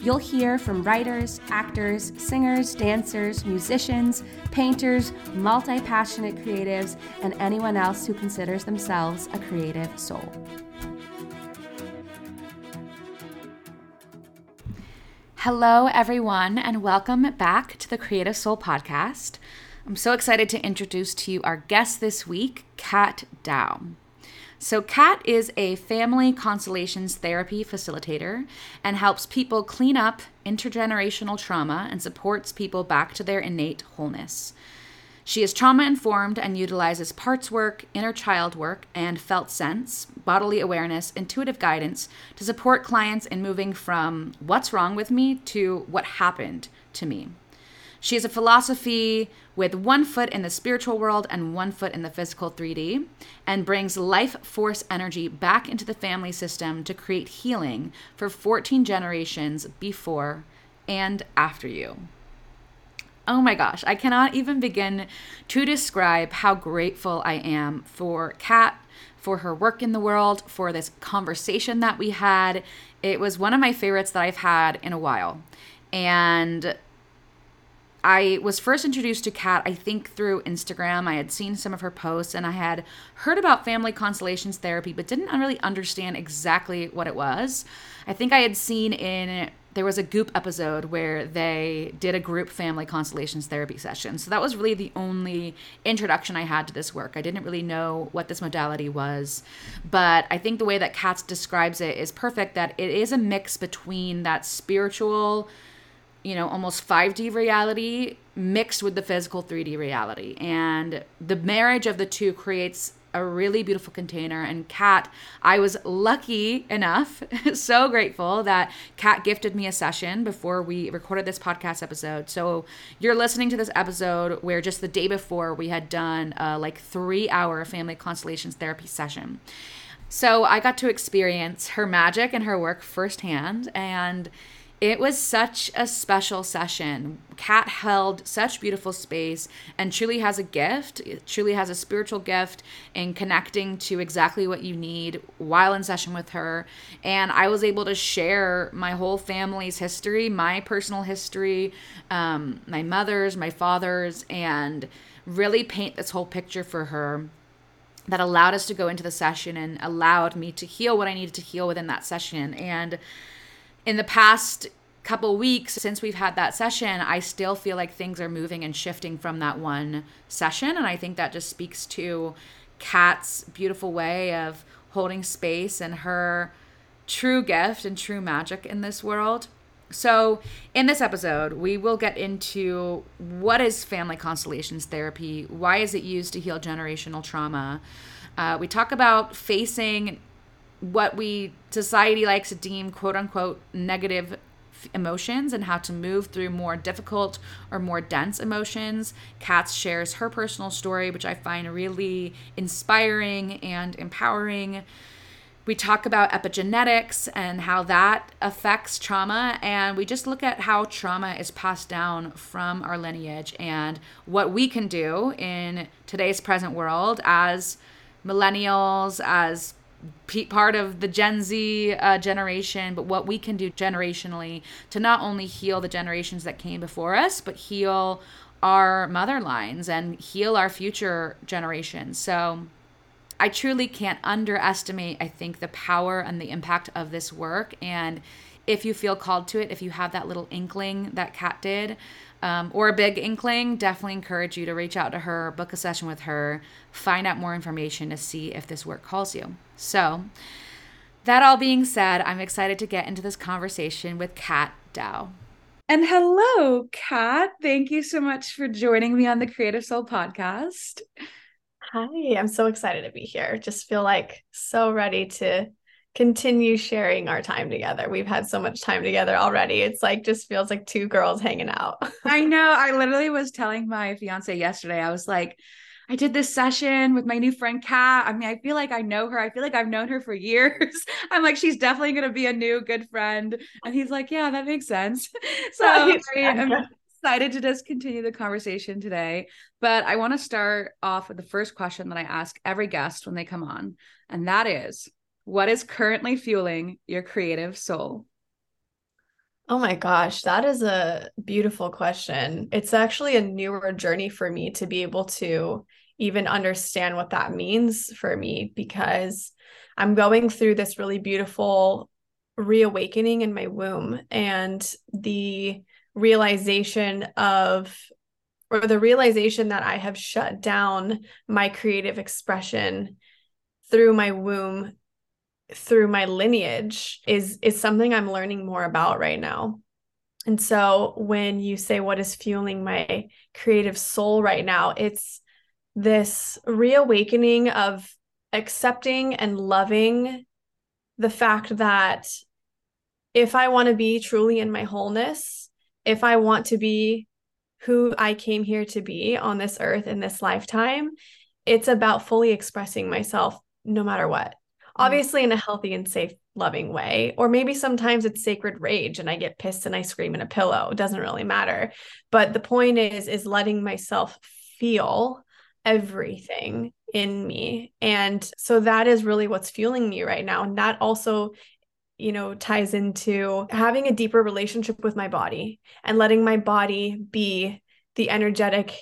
you'll hear from writers, actors, singers, dancers, musicians, painters, multi passionate creatives, and anyone else who considers themselves a creative soul. Hello, everyone, and welcome back to the Creative Soul Podcast. I'm so excited to introduce to you our guest this week, Kat Daou. So, Kat is a family constellations therapy facilitator and helps people clean up intergenerational trauma and supports people back to their innate wholeness. She is trauma informed and utilizes parts work, inner child work, and felt sense, bodily awareness, intuitive guidance to support clients in moving from what's wrong with me to what happened to me. She has a philosophy with one foot in the spiritual world and one foot in the physical 3D and brings life force energy back into the family system to create healing for 14 generations before and after you. Oh my gosh, I cannot even begin to describe how grateful I am for Kat, for her work in the world, for this conversation that we had. It was one of my favorites that I've had in a while. And I was first introduced to Kat, I think, through Instagram. I had seen some of her posts and I had heard about family constellations therapy, but didn't really understand exactly what it was. I think I had seen in there was a Goop episode where they did a group family constellations therapy session. So that was really the only introduction I had to this work. I didn't really know what this modality was, but I think the way that Kat's describes it is perfect that it is a mix between that spiritual, you know, almost 5D reality mixed with the physical 3D reality. And the marriage of the two creates a really beautiful container. And Kat, I was lucky enough, so grateful that Kat gifted me a session before we recorded this podcast episode. So you're listening to this episode where just the day before we had done a like three hour family constellations therapy session. So I got to experience her magic and her work firsthand. And it was such a special session. Kat held such beautiful space and truly has a gift, truly has a spiritual gift in connecting to exactly what you need while in session with her. And I was able to share my whole family's history, my personal history, um, my mother's, my father's, and really paint this whole picture for her that allowed us to go into the session and allowed me to heal what I needed to heal within that session. And in the past couple weeks since we've had that session, I still feel like things are moving and shifting from that one session. And I think that just speaks to Kat's beautiful way of holding space and her true gift and true magic in this world. So, in this episode, we will get into what is family constellations therapy, why is it used to heal generational trauma. Uh, we talk about facing what we society likes to deem quote unquote negative emotions and how to move through more difficult or more dense emotions. Kat's shares her personal story, which I find really inspiring and empowering. We talk about epigenetics and how that affects trauma, and we just look at how trauma is passed down from our lineage and what we can do in today's present world as millennials, as part of the Gen Z uh, generation, but what we can do generationally to not only heal the generations that came before us, but heal our mother lines and heal our future generations. So I truly can't underestimate, I think, the power and the impact of this work. And if you feel called to it, if you have that little inkling that Kat did, um, or a big inkling, definitely encourage you to reach out to her, book a session with her, find out more information to see if this work calls you. So, that all being said, I'm excited to get into this conversation with Kat Daou. And hello, Kat. Thank you so much for joining me on the Creative Soul podcast. Hi, I'm so excited to be here. Just feel like so ready to continue sharing our time together. We've had so much time together already. It's like just feels like two girls hanging out. I know. I literally was telling my fiance yesterday, I was like, I did this session with my new friend Kat. I mean, I feel like I know her. I feel like I've known her for years. I'm like, she's definitely going to be a new good friend. And he's like, yeah, that makes sense. So I am excited to just continue the conversation today. But I want to start off with the first question that I ask every guest when they come on. And that is, what is currently fueling your creative soul? Oh my gosh, that is a beautiful question. It's actually a newer journey for me to be able to even understand what that means for me because I'm going through this really beautiful reawakening in my womb and the realization of or the realization that I have shut down my creative expression through my womb through my lineage is is something I'm learning more about right now. And so when you say what is fueling my creative soul right now, it's this reawakening of accepting and loving the fact that if I want to be truly in my wholeness, if I want to be who I came here to be on this earth in this lifetime, it's about fully expressing myself no matter what. Obviously in a healthy and safe loving way or maybe sometimes it's sacred rage and i get pissed and i scream in a pillow. It doesn't really matter. But the point is is letting myself feel everything in me. And so that is really what's fueling me right now. And that also you know ties into having a deeper relationship with my body and letting my body be the energetic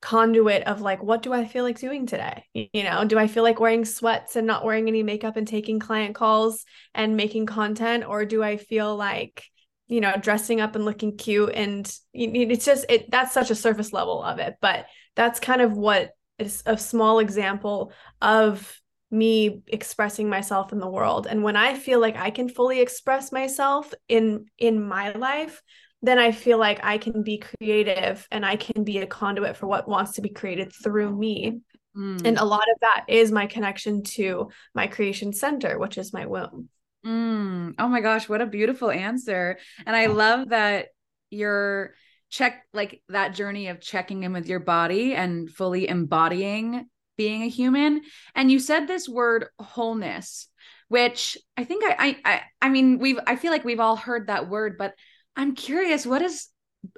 conduit of like what do i feel like doing today? You know do i feel like wearing sweats and not wearing any makeup and taking client calls and making content? Or do i feel like you know dressing up and looking cute? And it's just it that's such a surface level of it but that's kind of what is a small example of me expressing myself in the world. And when i feel like i can fully express myself in in my life then I feel like I can be creative and I can be a conduit for what wants to be created through me. Mm. And a lot of that is my connection to my creation center, which is my womb. Mm. Oh my gosh, what a beautiful answer. And I love that you're check like that journey of checking in with your body and fully embodying being a human. And you said this word wholeness, which I think I I I mean we've I feel like we've all heard that word, but I'm curious, what does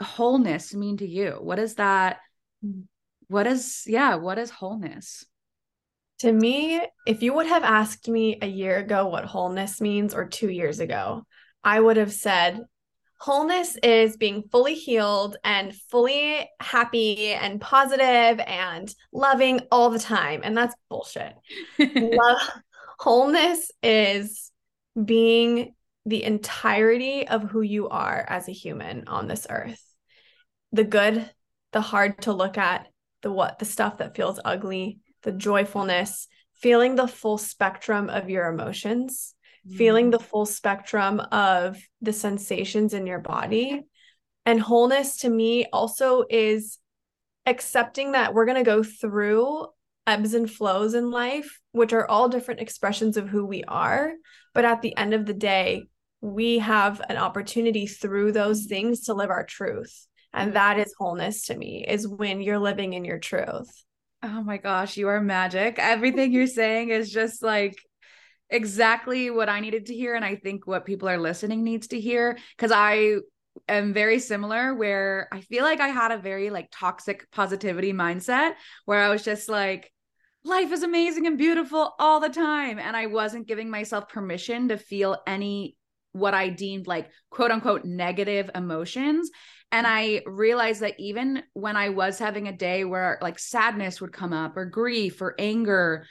wholeness mean to you? What is that? Mm. What is, yeah, what is wholeness? To me, if you would have asked me a year ago what wholeness means or two years ago, I would have said wholeness is being fully healed and fully happy and positive and loving all the time. And that's bullshit. Love, wholeness is being the entirety of who you are as a human on this earth. The good the hard to look at the what the stuff that feels ugly the joyfulness feeling the full spectrum of your emotions mm. feeling the full spectrum of the sensations in your body. And wholeness to me also is accepting that we're going to go through ebbs and flows in life which are all different expressions of who we are. But at the end of the day we have an opportunity through those things to live our truth. And that is wholeness to me, is when you're living in your truth. Oh my gosh, you are magic. Everything you're saying is just like exactly what I needed to hear. And I think what people are listening needs to hear. Cause I am very similar where I feel like I had a very like toxic positivity mindset where I was just like, life is amazing and beautiful all the time. And I wasn't giving myself permission to feel any what I deemed like quote unquote negative emotions. And I realized that even when I was having a day where like sadness would come up or grief or anger,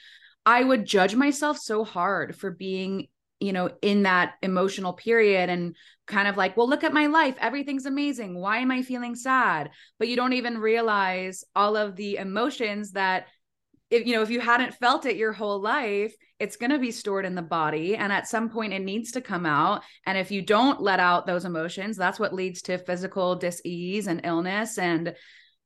I would judge myself so hard for being, you know, in that emotional period and kind of like, well, look at my life. Everything's amazing. Why am I feeling sad? But you don't even realize all of the emotions that if you know if you hadn't felt it your whole life it's going to be stored in the body and at some point it needs to come out and if you don't let out those emotions that's what leads to physical dis-ease and illness and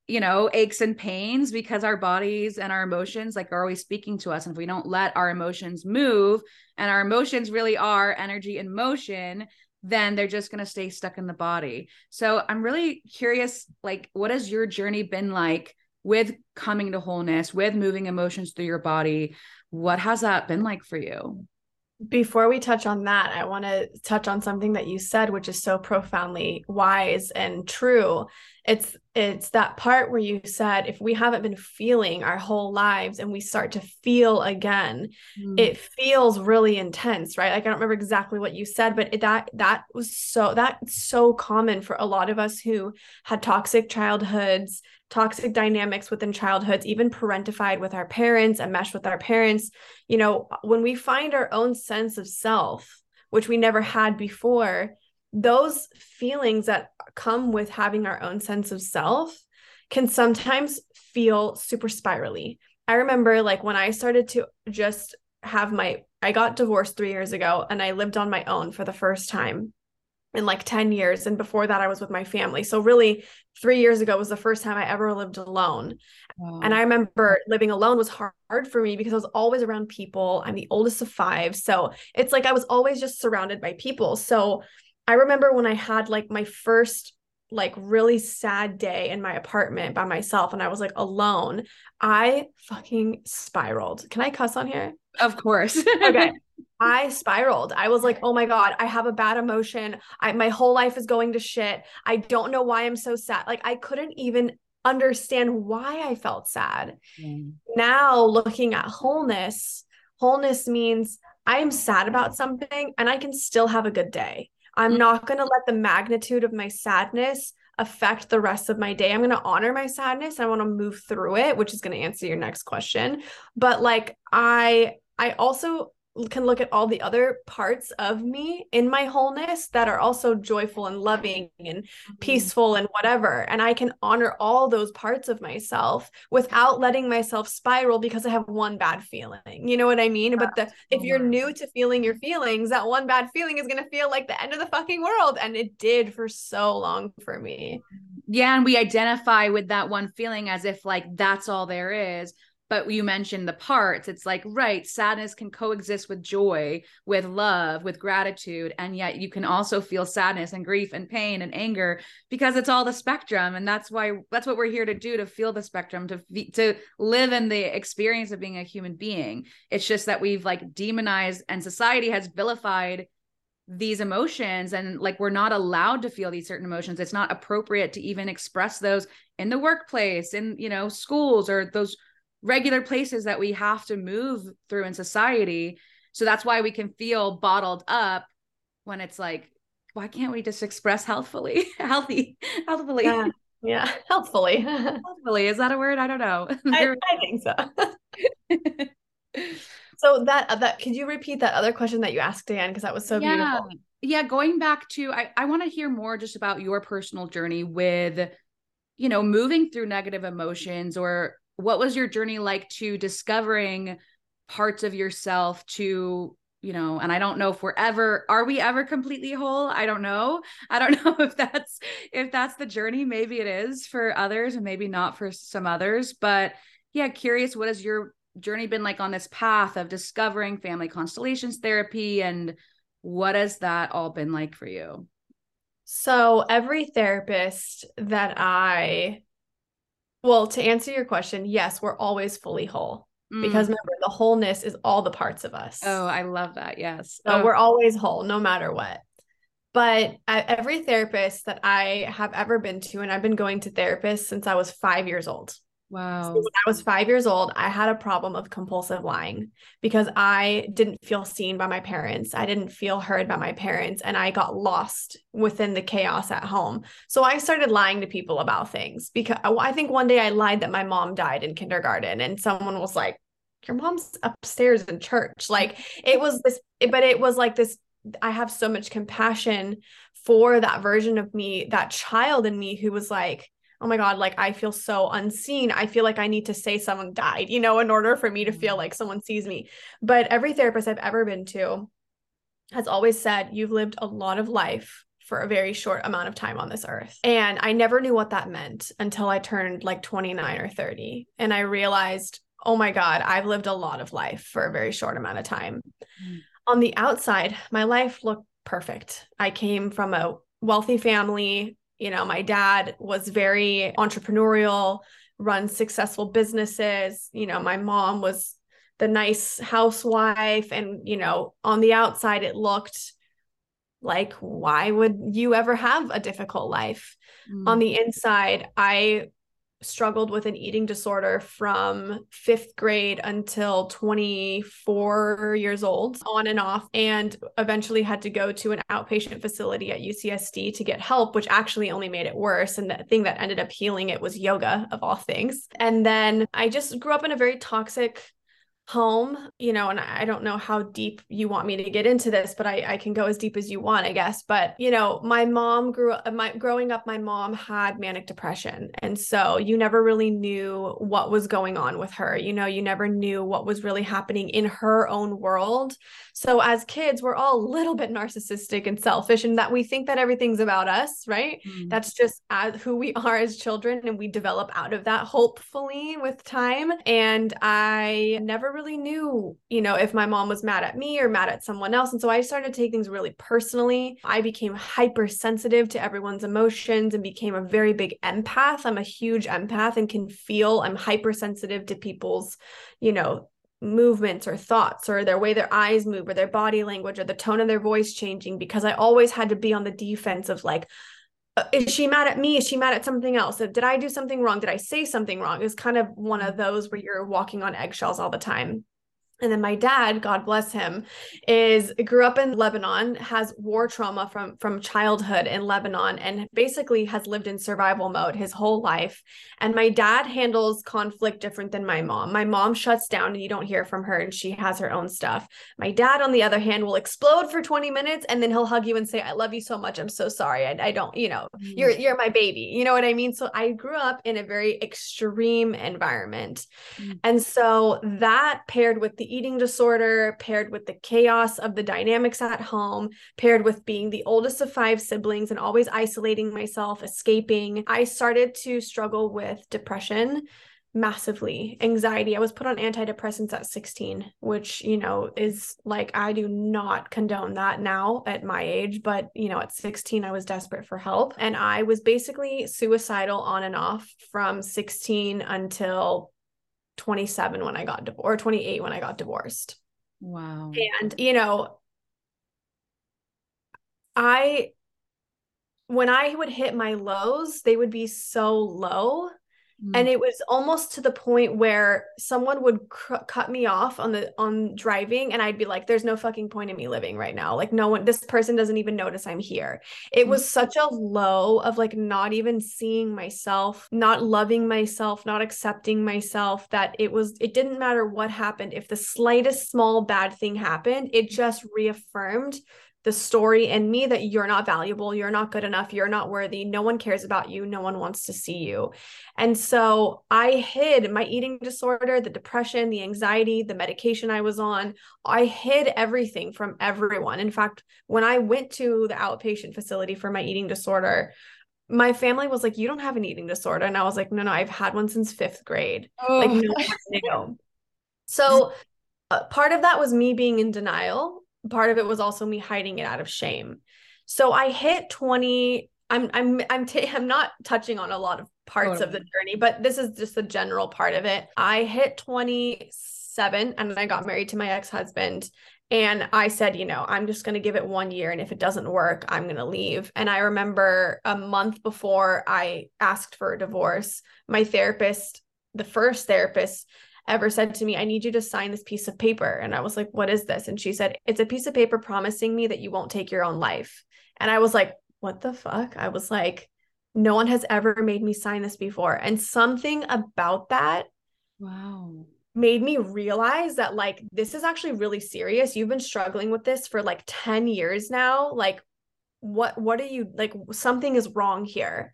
you know aches and pains because our bodies and our emotions like are always speaking to us and if we don't let our emotions move and our emotions really are energy in motion then they're just going to stay stuck in the body. So i'm really curious like what has your journey been like with coming to wholeness, with moving emotions through your body. What has that been like for you? Before we touch on that, I want to touch on something that you said which is so profoundly wise and true. It's it's that part where you said if we haven't been feeling our whole lives and we start to feel again, mm. it feels really intense, right? Like I don't remember exactly what you said, but it, that that was so that's so common for a lot of us who had toxic childhoods toxic dynamics within childhoods, even parentified with our parents and mesh with our parents. You know, when we find our own sense of self, which we never had before, those feelings that come with having our own sense of self can sometimes feel super spirally. I remember like when I started to just have my I got divorced 3 years ago and I lived on my own for the first time in like 10 years and before that I was with my family. So really 3 years ago was the first time I ever lived alone. Wow. And I remember living alone was hard for me because I was always around people. I'm the oldest of 5. So it's like I was always just surrounded by people. So I remember when I had like my first like really sad day in my apartment by myself and I was like alone, I fucking spiraled. Can I cuss on here? Of course. okay. I spiraled. I was like, "Oh my god, I have a bad emotion. I my whole life is going to shit. I don't know why I'm so sad." Like I couldn't even understand why I felt sad. Mm. Now looking at wholeness, wholeness means I am sad about something and I can still have a good day. I'm mm. not going to let the magnitude of my sadness affect the rest of my day. I'm going to honor my sadness. I want to move through it, which is going to answer your next question. But like I I also can look at all the other parts of me in my wholeness that are also joyful and loving and mm-hmm. peaceful and whatever. And i can honor all those parts of myself without letting myself spiral because i have one bad feeling. You know what i mean? But the if you're new to feeling your feelings that one bad feeling is going to feel like the end of the fucking world. And it did for so long for me. Yeah and we identify with that one feeling as if like that's all there is but you mentioned the parts. It's like right sadness can coexist with joy with love with gratitude and yet you can also feel sadness and grief and pain and anger because it's all the spectrum. And that's why that's what we're here to do to feel the spectrum to to live in the experience of being a human being. It's just that we've like demonized and society has vilified these emotions. And like we're not allowed to feel these certain emotions. It's not appropriate to even express those in the workplace in you know schools or those regular places that we have to move through in society. So that's why we can feel bottled up when it's like, why can't we just express healthfully, healthy, healthfully? Yeah, yeah. healthfully. healthfully. Is that a word? I don't know. I, I think so. so that uh, that could you repeat that other question that you asked Dan because that was so yeah. beautiful. Yeah, going back to I I want to hear more just about your personal journey with you know moving through negative emotions or what was your journey like to discovering parts of yourself to you know and i don't know if we're ever are we ever completely whole? I don't know. I don't know if that's if that's the journey. Maybe it is for others and maybe not for some others but yeah curious what has your journey been like on this path of discovering family constellations therapy and what has that all been like for you? So every therapist that i well, to answer your question, yes, we're always fully whole. Mm. Because remember, the wholeness is all the parts of us. Oh, I love that. Yes. So oh. we're always whole, no matter what. But every therapist that I have ever been to, and I've been going to therapists since I was five years old. Wow. So when I was five years old, I had a problem of compulsive lying because I didn't feel seen by my parents. I didn't feel heard by my parents, and I got lost within the chaos at home. So I started lying to people about things because I think one day I lied that my mom died in kindergarten, and someone was like, Your mom's upstairs in church. Like it was this, but it was like this. I have so much compassion for that version of me, that child in me who was like, oh my god like i feel so unseen i feel like i need to say someone died you know in order for me to feel mm-hmm. like someone sees me but every therapist i've ever been to has always said you've lived a lot of life for a very short amount of time on this earth. And I never knew what that meant until I turned like 29 or 30. And I realized, oh my God, I've lived a lot of life for a very short amount of time. Mm. On the outside, my life looked perfect. I came from a wealthy family you know, my dad was very entrepreneurial, run successful businesses. You know, my mom was the nice housewife and you know on the outside it looked like why would you ever have a difficult life mm. on the inside i struggled with an eating disorder from fifth grade until 24 years old, on and off, and eventually had to go to an outpatient facility at UCSD to get help, which actually only made it worse. And the thing that ended up healing it was yoga, of all things. And then I just grew up in a very toxic home, you know, and I don't know how deep you want me to get into this, but I, I can go as deep as you want, I guess. But, you know, my mom grew up, my growing up, my mom had manic depression. And so you never really knew what was going on with her. You know, you never knew what was really happening in her own world. So as kids, we're all a little bit narcissistic and selfish and that we think that everything's about us, right? Mm. That's just as who we are as children. And we develop out of that hopefully with time. And I never really knew, you know, if my mom was mad at me or mad at someone else. And so I started to take things really personally. I became hypersensitive to everyone's emotions and became a very big empath. I'm a huge empath and can feel I'm hypersensitive to people's, you know, movements or thoughts or their way their eyes move or their body language or the tone of their voice changing because I always had to be on the defense of like, Uh, is she mad at me? Is she mad at something else? Did I do something wrong? Did I say something wrong? It's kind of one of mm-hmm. those where you're walking on eggshells all the time and then my dad god bless him is grew up in lebanon has war trauma from from childhood in lebanon and basically has lived in survival mode his whole life. And my dad handles conflict different than my mom. My mom shuts down and you don't hear from her and she has her own stuff. My dad on the other hand will explode for 20 minutes and then he'll hug you and say i love you so much. I'm so sorry. I, I don't you know mm-hmm. you're you're my baby. You know what i mean? So i grew up in a very extreme environment. Mm-hmm. and so that paired with the the eating disorder, paired with the chaos of the dynamics at home, paired with being the oldest of five siblings and always isolating myself, escaping, I started to struggle with depression massively. Anxiety. I was put on antidepressants at 16 which you know is like i do not condone that now at my age but you know at 16 i was desperate for help. And i was basically suicidal on and off from 16 until 27 when I got divorced or 28 when I got divorced. Wow. And you know, I when I would hit my lows, they would be so low Mm. And it was almost to the point where someone would cr- cut me off on the on driving and I'd be like there's no fucking point in me living right now. Like no one this person doesn't even notice I'm here. It mm. was such a low of like not even seeing myself, not loving myself, not accepting myself that it was it didn't matter what happened if the slightest small bad thing happened, it just reaffirmed the story in me that you're not valuable, you're not good enough, you're not worthy, no one cares about you, no one wants to see you. And so I hid my eating disorder, the depression, the anxiety, the medication I was on. I hid everything from everyone. In fact, when I went to the outpatient facility for my eating disorder, my family was like, You don't have an eating disorder. And I was like, No, no, I've had one since fifth grade. Oh. Like, no knew. So, uh, part of that was me being in denial part of it was also me hiding it out of shame. So I hit 20 I'm I'm I'm t- I'm not touching on a lot of parts of the journey, but this is just the general part of it. I hit 27 and I got married to my ex-husband and I said, you know, I'm just going to give it 1 year and if it doesn't work, I'm going to leave. And I remember a month before I asked for a divorce, my therapist, the first therapist ever said to me, I need you to sign this piece of paper. And I was like, What is this? And she said, It's a piece of paper promising me that you won't take your own life. And I was like, What the fuck? I was like, No one has ever made me sign this before. And something about that. Wow made me realize that like this is actually really serious you've been struggling with this for like 10 years now like what what are you like something is wrong here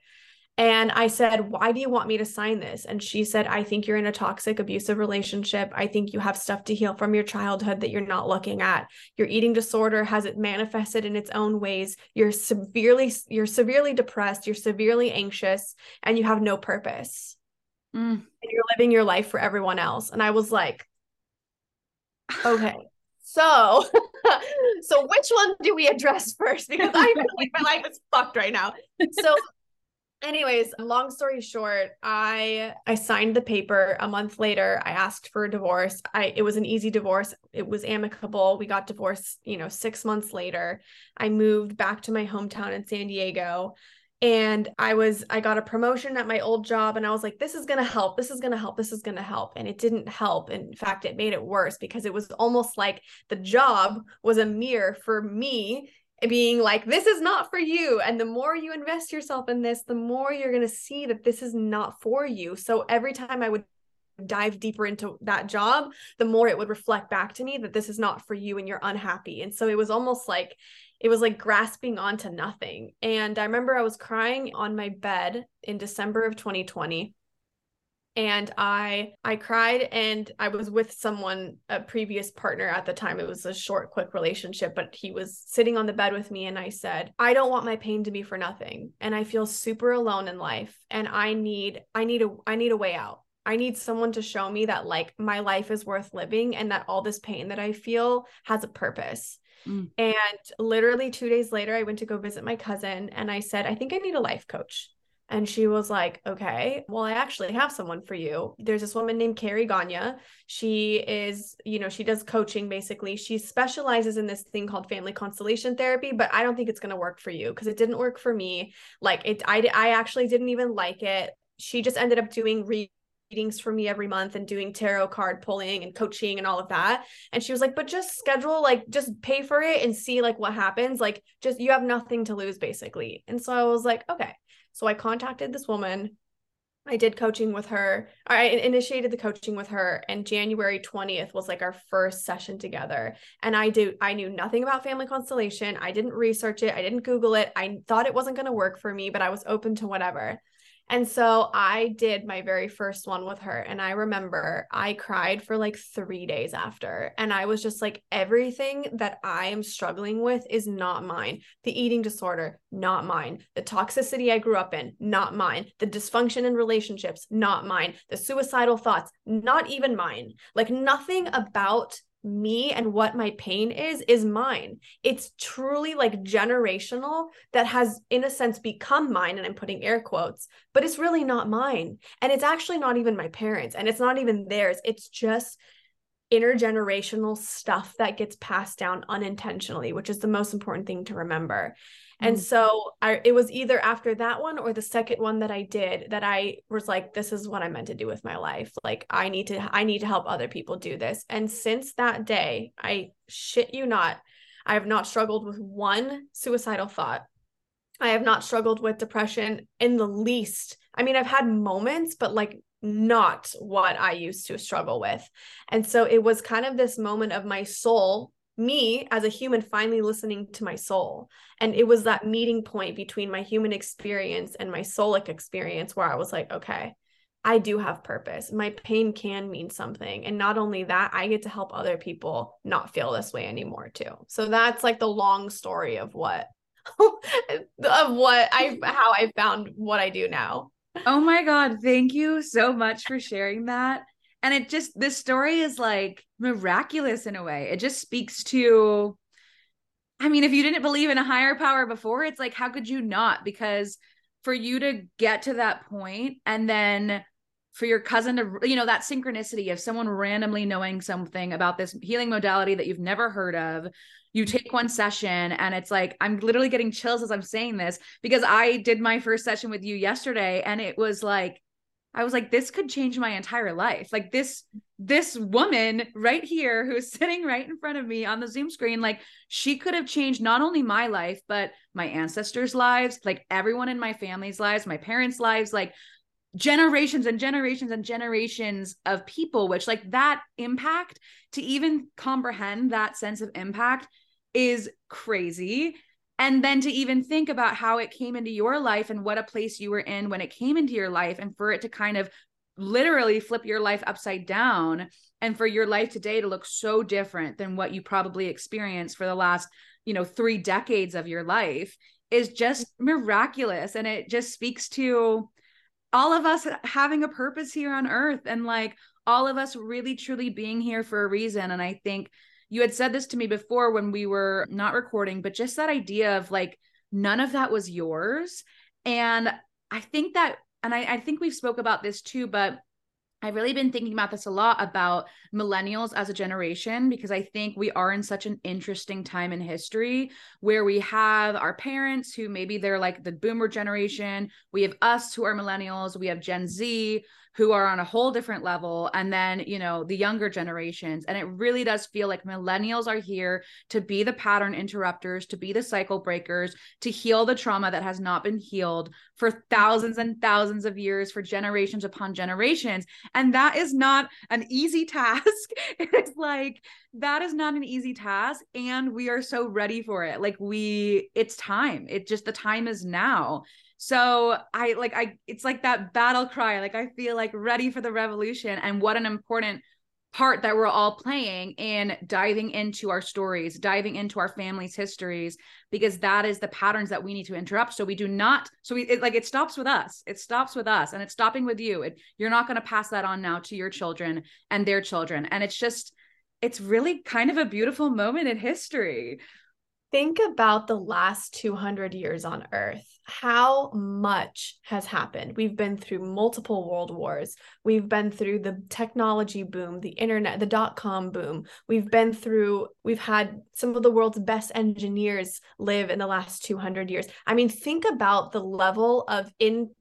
and I said, Why do you want me to sign this? And she said, I think you're in a toxic, abusive relationship. I think you have stuff to heal from your childhood that you're not looking at. Your eating disorder has it manifested in its own ways. You're severely, you're severely depressed, you're severely anxious, and you have no purpose. Mm. And you're living your life for everyone else. And I was like, okay. So, so which one do we address first? Because I feel like my life is fucked right now. So anyways long story short i i signed the paper a month later. I asked for a divorce. I it was an easy divorce. It was amicable. We got divorced you know 6 months later. I moved back to my hometown in san diego and i was i got a promotion at my old job and i was like this is going to help. This is going to help. This is going to help. And it didn't help. In fact it made it worse because it was almost like the job was a mirror for me being like this is not for you. And the more you invest yourself in this the more you're going to see that this is not for you. So every time i would dive deeper into that job the more it would reflect back to me that this is not for you and you're unhappy. And so it was almost like it was like grasping onto nothing. And i remember i was crying on my bed in december of 2020 and i i cried and i was with someone a previous partner at the time. It was a short quick relationship but he was sitting on the bed with me and i said i don't want my pain to be for nothing and i feel super alone in life and i need i need a i need a way out. I need someone to show me that like my life is worth living and that all this pain that i feel has a purpose. Mm. and literally 2 days later i went to go visit my cousin and i said i think i need a life coach and she was like, okay, well, I actually have someone for you. There's this woman named Carrie Gagne. She is, you know, she does coaching basically. She specializes in this thing called family constellation therapy, but I don't think it's going to work for you because it didn't work for me. Like it, I, I actually didn't even like it. She just ended up doing readings for me every month and doing tarot card pulling and coaching and all of that. And she was like, but just schedule, like, just pay for it and see like what happens. Like, just you have nothing to lose basically. And so I was like, okay. So I contacted this woman. I did coaching with her. I initiated the coaching with her, and January 20th was like our first session together. And I do I knew nothing about family constellation. I didn't research it. I didn't Google it. I thought it wasn't going to work for me, but I was open to whatever. And so I did my very first one with her. And I remember I cried for like three days after. And I was just like, everything that I am struggling with is not mine. The eating disorder, not mine. The toxicity I grew up in, not mine. The dysfunction in relationships, not mine. The suicidal thoughts, not even mine. Like nothing about me and what my pain is is mine. It's truly like generational that has in a sense become mine and i'm putting air quotes but it's really not mine. And it's actually not even my parents and it's not even theirs. It's just intergenerational stuff that gets passed down unintentionally which is the most important thing to remember and mm. so I, it was either after that one or the second one that I did that I was like, this is what I meant to do with my life. Like I need to, I need to help other people do this. And since that day, I shit you not, I have not struggled with one suicidal thought. I have not struggled with depression in the least. I mean, I've had moments, but like not what I used to struggle with. And so it was kind of this moment of my soul me as a human finally listening to my soul. And it was that meeting point between my human experience and my soulic experience where I was like, okay, I do have purpose. My pain can mean something. And not only that, I get to help other people not feel this way anymore too. So that's like the long story of what of what I how I found what I do now. Oh my god, thank you so much for sharing that and it just this story is like miraculous in a way. It just speaks to i mean if you didn't believe in a higher power before it's like how could you not? Because for you to get to that point and then for your cousin to you know that synchronicity of someone randomly knowing something about this healing modality that you've never heard of you take one session and it's like i'm literally getting chills as i'm saying this because i did my first session with you yesterday and it was like I was like, this could change my entire life. Like this, this woman right here who's sitting right in front of me on the Zoom screen, like she could have changed not only my life, but my ancestors' lives, like everyone in my family's lives, my parents' lives, like generations and generations and generations of people, which like that impact to even comprehend that sense of impact is crazy and then to even think about how it came into your life and what a place you were in when it came into your life and for it to kind of literally flip your life upside down and for your life today to look so different than what you probably experienced for the last you know 3 decades of your life is just miraculous. And it just speaks to all of us having a purpose here on earth and like all of us really truly being here for a reason. And i think you had said this to me before when we were not recording, but just that idea of like none of that was yours. And I think that, and I, I think we've spoke about this too, but I've really been thinking about this a lot about millennials as a generation because I think we are in such an interesting time in history where we have our parents who maybe they're like the boomer generation, we have us who are millennials, we have Gen Z who are on a whole different level and then you know the younger generations. And it really does feel like millennials are here to be the pattern interrupters to be the cycle breakers to heal the trauma that has not been healed for thousands and thousands of years for generations upon generations. And that is not an easy task. It's like that is not an easy task and we are so ready for it. Like we it's time. It just the time is now so I like I it's like that battle cry. Like I feel like ready for the revolution and what an important part that we're all playing in diving into our stories, diving into our families' histories, because that is the patterns that we need to interrupt. So we do not, so we it, like it stops with us. It stops with us and it's stopping with you. It, you're not going to pass that on now to your children and their children. And it's just, it's really kind of a beautiful moment in history. Think about the last 200 years on Earth. How much has happened? We've been through multiple world wars. We've been through the technology boom, the internet, the dot com boom. We've been through, we've had some of the world's best engineers live in the last 200 years. I mean, think about the level of in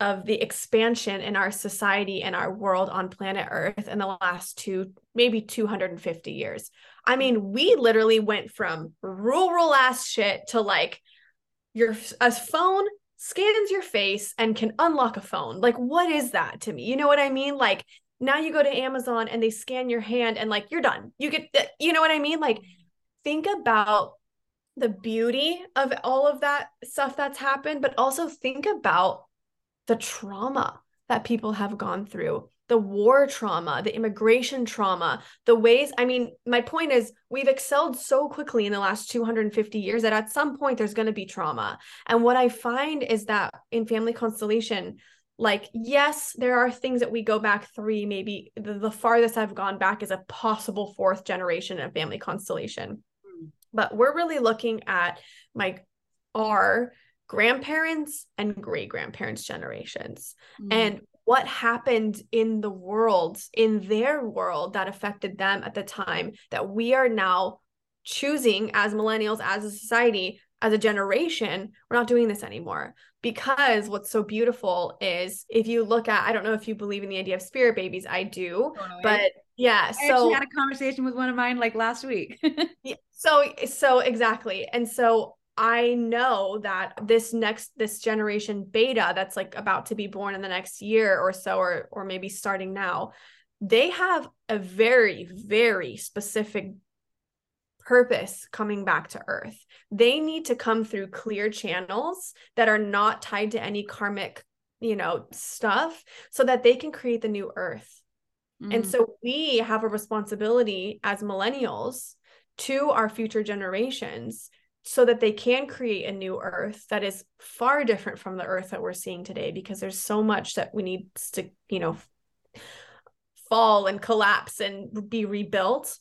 of the expansion in our society and our world on planet Earth in the last two, maybe 250 years. I mean, we literally went from rural ass shit to like your a phone scans your face and can unlock a phone. Like, what is that to me? You know what I mean? Like, now you go to Amazon and they scan your hand and like you're done. You get, uh, you know what I mean? Like, think about the beauty of all of that stuff that's happened, but also think about the trauma that people have gone through the war trauma, the immigration trauma, the ways. I mean, my point is, we've excelled so quickly in the last 250 years that at some point there's going to be trauma. And what I find is that in family constellation, like, yes, there are things that we go back three, maybe the, the farthest I've gone back is a possible fourth generation of family constellation. Mm. But we're really looking at my our grandparents and great grandparents generations. Mm. and what happened in the world in their world that affected them at the time that we are now choosing as millennials as a society as a generation we're not doing this anymore. Because what's so beautiful is if you look at i don't know if you believe in the idea of spirit babies i do but yeah I so I had a conversation with one of mine like last week. Yeah, so so exactly. And so I know that this next this generation beta that's like about to be born in the next year or so or or maybe starting now they have a very very specific purpose coming back to earth they need to come through clear channels that are not tied to any karmic you know stuff so that they can create the new earth mm. and so we have a responsibility as millennials to our future generations so that they can create a new earth that is far different from the earth that we're seeing today because there's so much that we need to you know fall and collapse and be rebuilt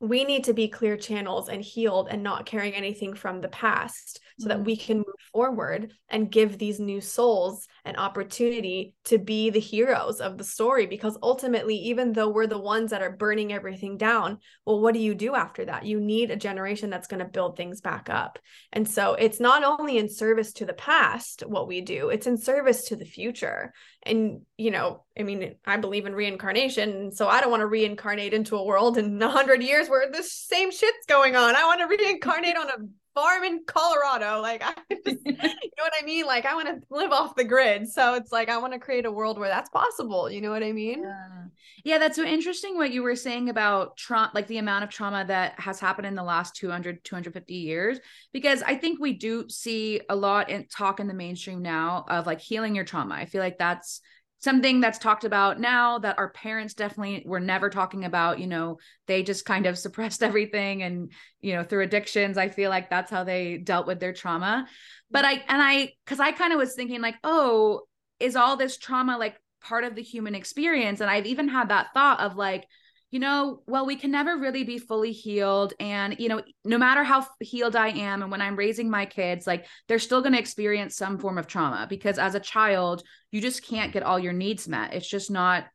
we need to be clear channels and healed and not carrying anything from the past so mm-hmm. that we can move forward and give these new souls an opportunity to be the heroes of the story because ultimately even though we're the ones that are burning everything down well what do you do after that? You need a generation that's going to build things back up. And so it's not only in service to the past what we do it's in service to the future. And you know i mean i believe in reincarnation so i don't want to reincarnate into a world in 100 years where the same shit's going on. I want to reincarnate on a farm in Colorado. Like, I just, you know what I mean? Like, I want to live off the grid. So it's like, I want to create a world where that's possible. You know what I mean? Yeah. Yeah. That's so interesting what you were saying about trauma, like the amount of trauma that has happened in the last 200, 250 years, because I think we do see a lot in talk in the mainstream now of like healing your trauma. I feel like that's, something that's talked about now that our parents definitely were never talking about you know they just kind of suppressed everything and you know through addictions i feel like that's how they dealt with their trauma. But i and i because i kind of was thinking like oh is all this trauma like part of the human experience? And i've even had that thought of like you know, well, we can never really be fully healed. And, you know, no matter how healed I am, and when I'm raising my kids, like they're still going to experience some form of trauma because as a child, you just can't get all your needs met. It's just not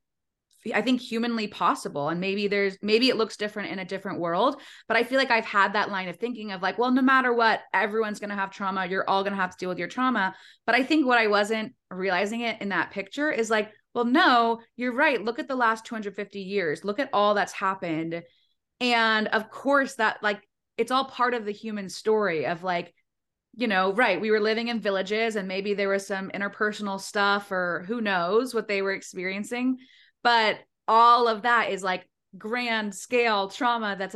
I think humanly possible. And maybe there's maybe it looks different in a different world. But I feel like I've had that line of thinking of like, well, no matter what, everyone's gonna have trauma. You're all gonna have to deal with your trauma. But I think what I wasn't realizing it in that picture is like, well, no, you're right. Look at the last 250 years. Look at all that's happened. And of course, that like it's all part of the human story of like, you know, right. We were living in villages and maybe there was some interpersonal stuff or who knows what they were experiencing but all of that is like grand scale trauma that's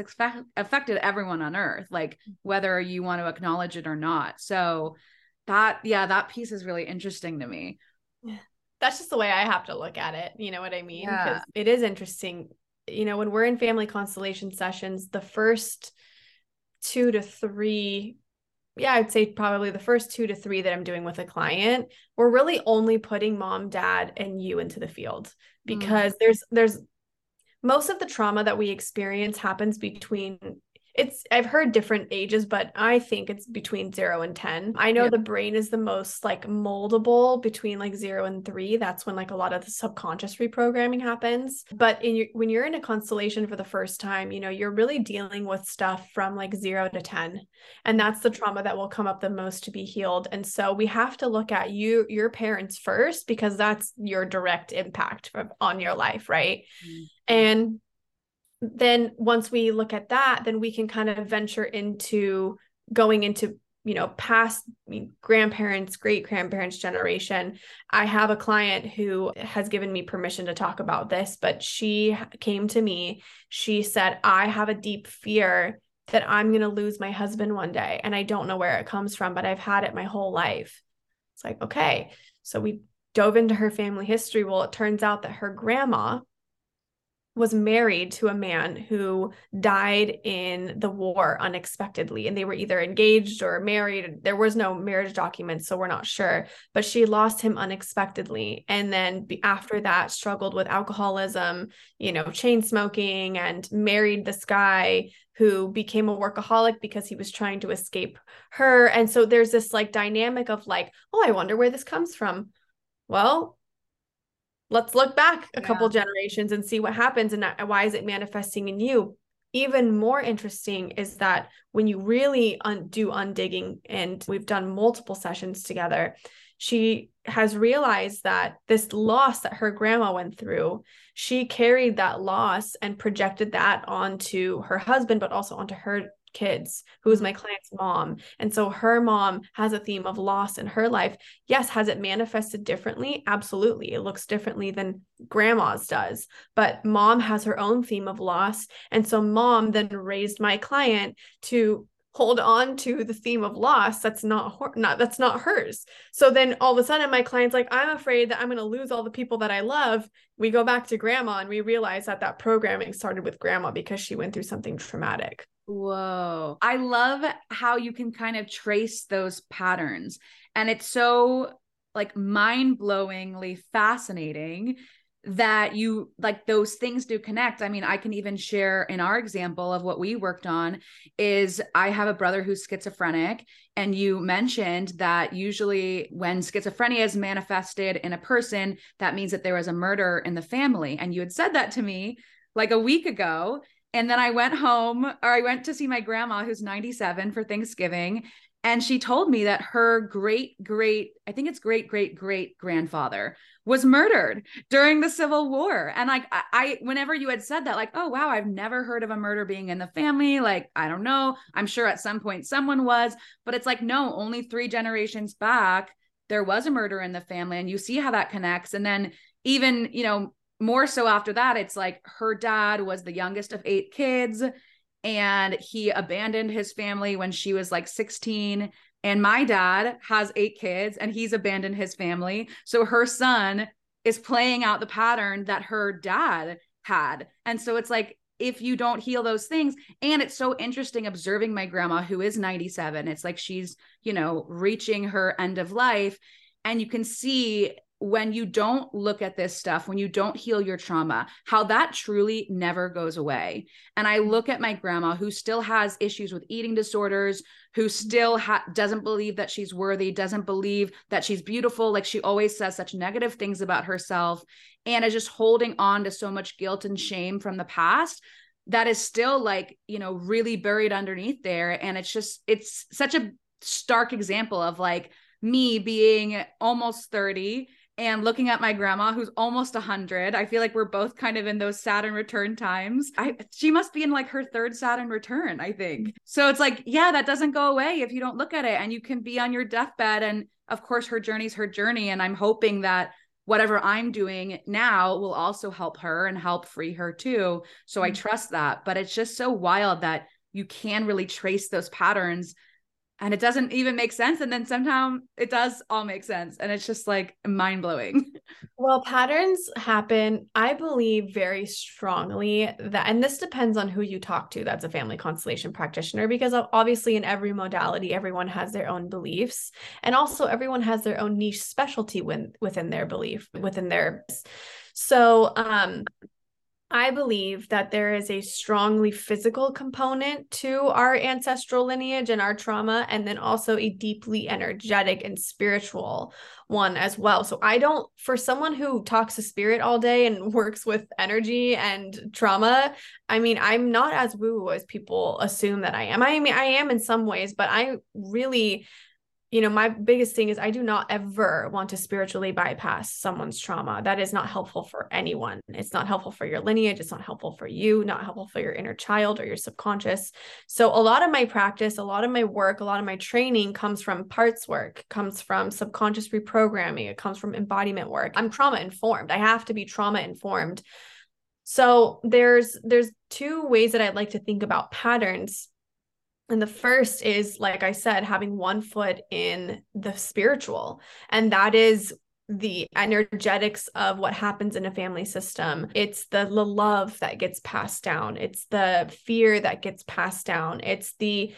affected everyone on earth like whether you want to acknowledge it or not so that yeah that piece is really interesting to me that's just the way i have to look at it you know what i mean yeah. it is interesting you know when we're in family constellation sessions the first two to three yeah, I'd say probably the first two to three that I'm doing with a client, we're really only putting mom, dad, and you into the field mm. because mm. there's there's most of the trauma that we experience happens between it's I've heard different ages, but I think it's between zero and 10. I know the brain is the most like moldable between like zero and three. That's when like a lot of the subconscious reprogramming happens. But in your, when you're in a constellation for the first time, you know, you're really dealing with stuff from like zero to 10. And that's the trauma that will come up the most to be healed. And so we have to look at you, your parents first, because that's your direct impact on your life, right? Mm-hmm. And then once we look at that, then we can kind of venture into going into you know past grandparents great grandparents generation. I have a client who has given me permission to talk about this but she came to me. She said i have a deep fear that i'm going to lose my husband one day and i don't know where it comes from but i've had it my whole life. It's like okay. So we dove into her family history. Well it turns out that her grandma was married to a man who died in the war unexpectedly and they were either engaged or married. There was no marriage documents so we're not sure but she lost him unexpectedly. And then after that struggled with alcoholism you know chain smoking and married this guy who became a workaholic because he was trying to escape her. And so there's this like dynamic of like oh i wonder where this comes from. Well let's look back a yeah. couple generations and see what happens and why is it manifesting in you even more interesting is that when you really un- do undigging and we've done multiple sessions together she has realized that this loss that her grandma went through she carried that loss and projected that onto her husband but also onto her kids, who is my mm-hmm. client's mom. And so her mom has a theme of loss in her life. Yes, has it manifested differently? Absolutely. It looks differently than grandma's does, but mom has her own theme of loss. And so mom then raised my client to hold on to the theme of loss that's not not that's not hers so then all of a sudden my client's like i'm afraid that i'm going to lose all the people that i love we go back to grandma and we realize that that programming started with grandma because she went through something traumatic Whoa. I love how you can kind of trace those patterns. And it's so like mind blowingly fascinating that you like those things do connect. I mean, I can even share in our example of what we worked on is I have a brother who's schizophrenic and you mentioned that usually when schizophrenia is manifested in a person that means that there was a murder in the family and you had said that to me like a week ago and then I went home or I went to see my grandma who's 97 for Thanksgiving. And she told me that her great, great, I think it's great, great, great grandfather was murdered during the Civil War. And like, I, I, whenever you had said that, like, oh, wow, I've never heard of a murder being in the family. Like, I don't know. I'm sure at some point someone was, but it's like, no, only three generations back, there was a murder in the family. And you see how that connects. And then even, you know, more so after that, it's like her dad was the youngest of eight kids and he abandoned his family when she was like 16. And my dad has eight kids and he's abandoned his family. So her son is playing out the pattern that her dad had. And so it's like, if you don't heal those things, and it's so interesting observing my grandma who is 97, it's like she's, you know, reaching her end of life. And you can see when you don't look at this stuff, when you don't heal your trauma, how that truly never goes away. And I look at my grandma who still has issues with eating disorders, who mm-hmm. still ha- doesn't believe that she's worthy, doesn't believe that she's beautiful. Like she always says such negative things about herself and is just holding on to so much guilt and shame from the past that is still like, you know, really buried underneath there. And it's just, it's such a stark example of like me being almost 30 and looking at my grandma who's almost 100 i feel like we're both kind of in those saturn return times. I she must be in like her third saturn return i think. So it's like yeah that doesn't go away if you don't look at it and you can be on your deathbed and of course her journey's her journey and i'm hoping that whatever i'm doing now will also help her and help free her too. So i mm. trust that but it's just so wild that you can really trace those patterns and it doesn't even make sense and then sometimes it does all make sense and it's just like mind-blowing. Well patterns happen i believe very strongly that and this depends on who you talk to that's a family constellation practitioner because obviously in every modality everyone has their own beliefs and also everyone has their own niche specialty when, within their belief within their so um I believe that there is a strongly physical component to our ancestral lineage and our trauma, and then also a deeply energetic and spiritual one as well. So, I don't, for someone who talks to spirit all day and works with energy and trauma, I mean, I'm not as woo woo as people assume that I am. I mean, I am in some ways, but I really you know, my biggest thing is I do not ever want to spiritually bypass someone's trauma. That is not helpful for anyone. It's not helpful for your lineage. It's not helpful for you, not helpful for your inner child or your subconscious. So, a lot of my practice, a lot of my work, a lot of my training comes from parts work, comes from subconscious reprogramming, it comes from embodiment work. I'm trauma informed. I have to be trauma informed. So, there's there's two ways that I'd like to think about patterns and the first is, like I said, having one foot in the spiritual. And that is the energetics of what happens in a family system. It's the, love that gets passed down. It's the fear that gets passed down. It's the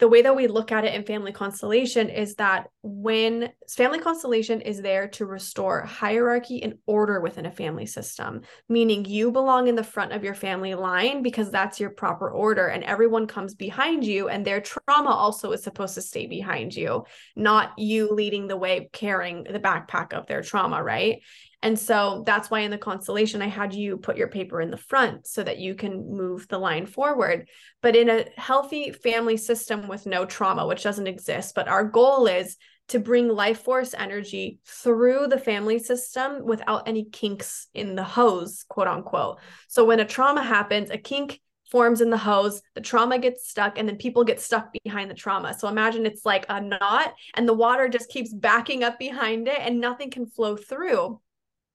the way that we look at it in family constellation is that when family constellation is there to restore hierarchy and order within a family system, meaning you belong in the front of your family line because that's your proper order, and everyone comes behind you, and their trauma also is supposed to stay behind you, not you leading the way carrying the backpack of their trauma, right? And so that's why in the constellation, I had you put your paper in the front so that you can move the line forward. But in a healthy family system with no trauma, which doesn't exist, but our goal is to bring life force energy through the family system without any kinks in the hose, quote unquote. So when a trauma happens, a kink forms in the hose, the trauma gets stuck, and then people get stuck behind the trauma. So imagine it's like a knot, and the water just keeps backing up behind it, and nothing can flow through.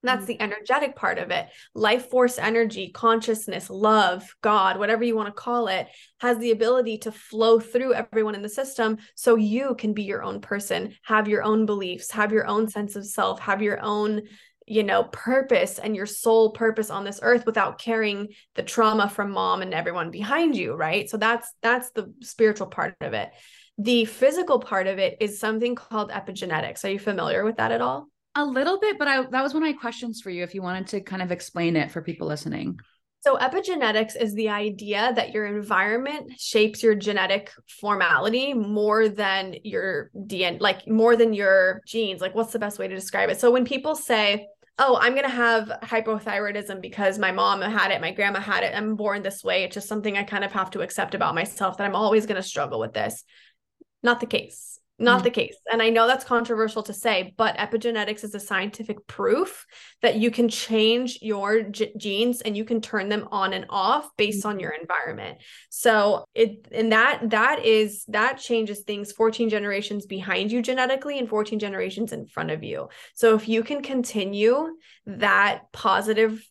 That's mm. the energetic part of it. Life force energy, consciousness, love, God, whatever you want to call it, has the ability to flow through everyone in the system so you can be your own person, have your own beliefs, have your own sense of self, have your own you know purpose and your sole purpose on this earth without carrying the trauma from mom and everyone behind you right so that's that's the spiritual part of it the physical part of it is something called epigenetics are you familiar with that at all a little bit, but I that was one of my questions for you if you wanted to kind of explain it for people listening. So, epigenetics is the idea that your environment shapes your genetic formality more than your DNA, like more than your genes. Like, what's the best way to describe it? So, when people say, Oh, I'm going to have hypothyroidism because my mom had it, my grandma had it, I'm born this way. It's just something I kind of have to accept about myself that I'm always going to struggle with this. Not the case not mm-hmm. the case. And I know that's controversial to say, but epigenetics is a scientific proof that you can change your g- genes and you can turn them on and off based mm-hmm. on your environment. So it and that that is that changes things 14 generations behind you genetically and 14 generations in front of you. So if you can continue that positive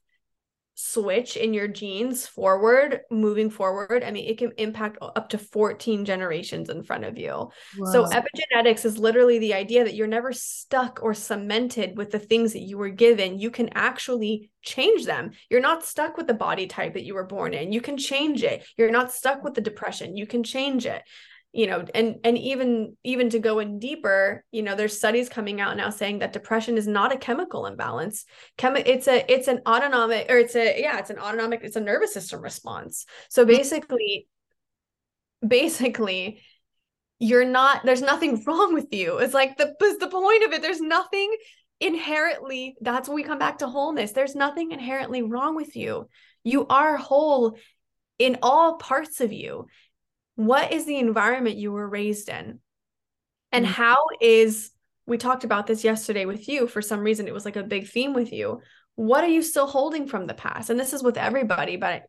switch in your genes forward moving forward i mean it can impact up to 14 generations in front of you. Whoa. so epigenetics is literally the idea that you're never stuck or cemented with the things that you were given. You can actually change them. You're not stuck with the body type that you were born in. You can change it. You're not stuck with the depression. You can change it you know and and even even to go in deeper you know there's studies coming out now saying that depression is not a chemical imbalance. Chemi- it's a it's an autonomic or it's a yeah it's an autonomic it's a nervous system response. So mm-hmm. basically basically you're not there's nothing wrong with you. It's like the the point of it. There's nothing inherently that's when we come back to wholeness. There's nothing inherently wrong with you. You are whole in all parts of you what is the environment you were raised in? And mm-hmm. how is we talked about this yesterday with you for some reason it was like a big theme with you. What are you still holding from the past? And this is with everybody but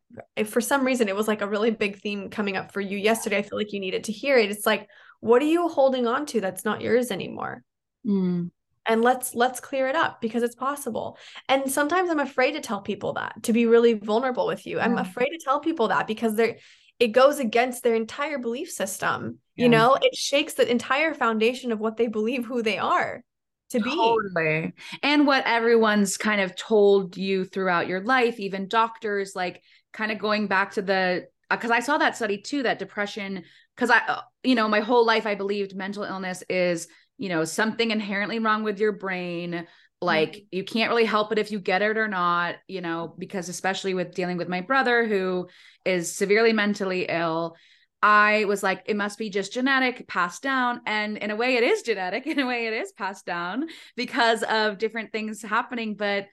for some reason it was like a really big theme coming up for you yesterday. I feel like you needed to hear it. It's like what are you holding on to that's not yours anymore? Mm. and let's let's clear it up because it's possible. And sometimes i'm afraid to tell people that to be really vulnerable with you. I'm afraid to tell people that because they're it goes against their entire belief system. Yeah. you know it shakes the entire foundation of what they believe who they are to be. Totally. And what everyone's kind of told you throughout your life even doctors like kind of going back to the because uh, i saw that study too that depression because i uh, you know my whole life i believed mental illness is you know something inherently wrong with your brain like mm-hmm. you can't really help it if you get it or not you know because especially with dealing with my brother who is severely mentally ill i was like it must be just genetic passed down. And in a way it is genetic. In a way it is passed down because of different things happening. But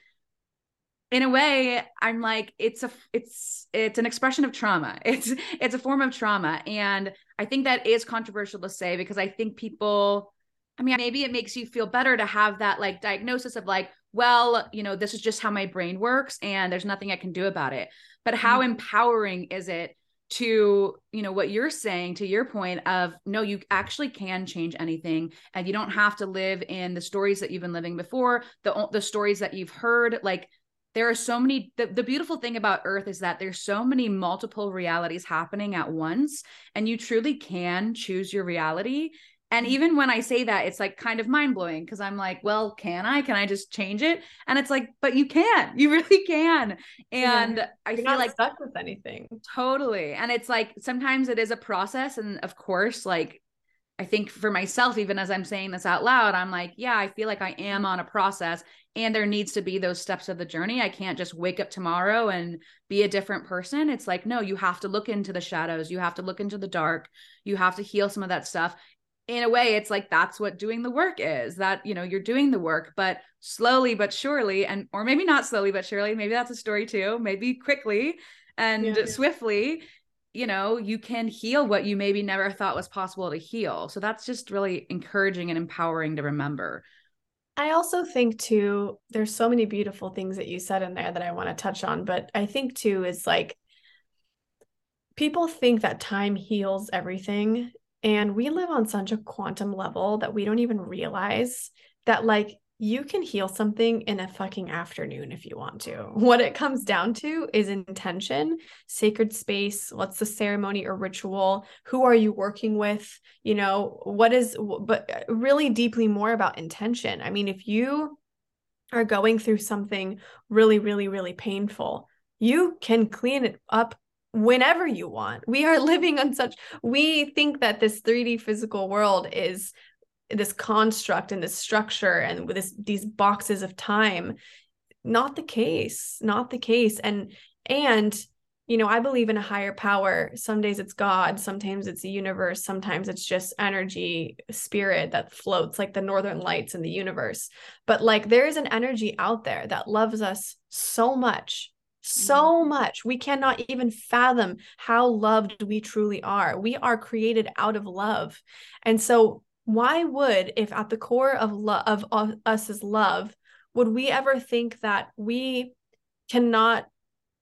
in a way i'm like it's a it's it's an expression of trauma. It's it's a form of trauma. And i think that is controversial to say because i think people I mean, maybe it makes you feel better to have that like diagnosis of like, well, you know, this is just how my brain works and there's nothing I can do about it. But how mm-hmm. empowering is it to, you know, what you're saying to your point of no, you actually can change anything and you don't have to live in the stories that you've been living before, the the stories that you've heard like there are so many the, the beautiful thing about earth is that there's so many multiple realities happening at once and you truly can choose your reality and even when I say that, it's like kind of mind blowing because I'm like, well, can I? Can I just change it? And it's like, but you can't. You really can. And yeah, I feel like stuck with anything. Totally. And it's like sometimes it is a process. And of course, like I think for myself, even as I'm saying this out loud, I'm like, yeah, I feel like I am on a process and there needs to be those steps of the journey. I can't just wake up tomorrow and be a different person. It's like, no, you have to look into the shadows. You have to look into the dark. You have to heal some of that stuff in a way it's like that's what doing the work is that you know you're doing the work but slowly but surely and or maybe not slowly but surely maybe that's a story too maybe quickly and yeah. swiftly you know you can heal what you maybe never thought was possible to heal so that's just really encouraging and empowering to remember I also think too there's so many beautiful things that you said in there that I want to touch on but I think too is like people think that time heals everything and we live on such a quantum level that we don't even realize that, like, you can heal something in a fucking afternoon if you want to. What it comes down to is intention, sacred space, what's the ceremony or ritual, who are you working with, you know, what is, but uh, really deeply more about intention. I mean, if you are going through something really, really, really painful, you can clean it up whenever you want. We are living on such, we think that this 3D physical world is this construct and this structure and with this these boxes of time. Not the case not the case. And and you know i believe in a higher power. Some days it's god sometimes it's the universe sometimes it's just energy spirit that floats like the northern lights in the universe. But like there is an energy out there that loves us so much so much. We cannot even fathom how loved we truly are. We are created out of love. And so, why would, if at the core of of, of us is love, would we ever think that we cannot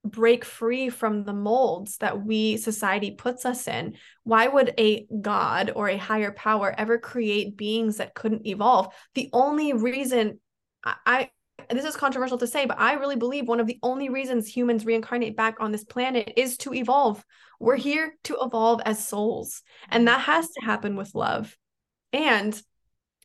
break free from the molds that we society puts us in why would a god or a higher power ever create beings that couldn't evolve the only reason i this is controversial to say, but I really believe one of the only reasons humans reincarnate back on this planet is to evolve. We're here to evolve as souls, and that has to happen with love. And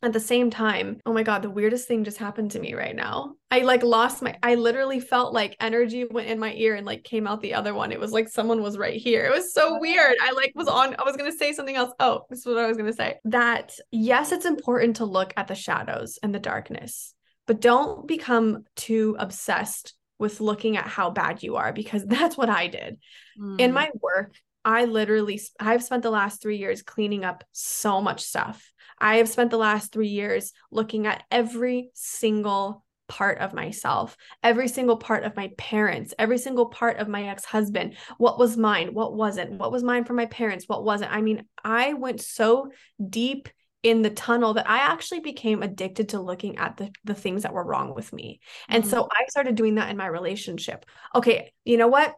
at the same time, oh my God, the weirdest thing just happened to me right now. I like lost my, I literally felt like energy went in my ear and like came out the other one. It was like someone was right here. It was so weird. I like was on, I was going to say something else. Oh, this is what I was going to say. That yes, it's important to look at the shadows and the darkness, but don't become too obsessed with looking at how bad you are because that's what I did. Mm. In my work, I literally I've spent the last 3 years cleaning up so much stuff I have spent the last three years looking at every single part of myself, every single part of my parents, every single part of my ex husband. What was mine? What wasn't? What was mine for my parents? What wasn't? I mean, I went so deep in the tunnel that I actually became addicted to looking at the, the things that were wrong with me. And mm-hmm. so I started doing that in my relationship. Okay, you know what?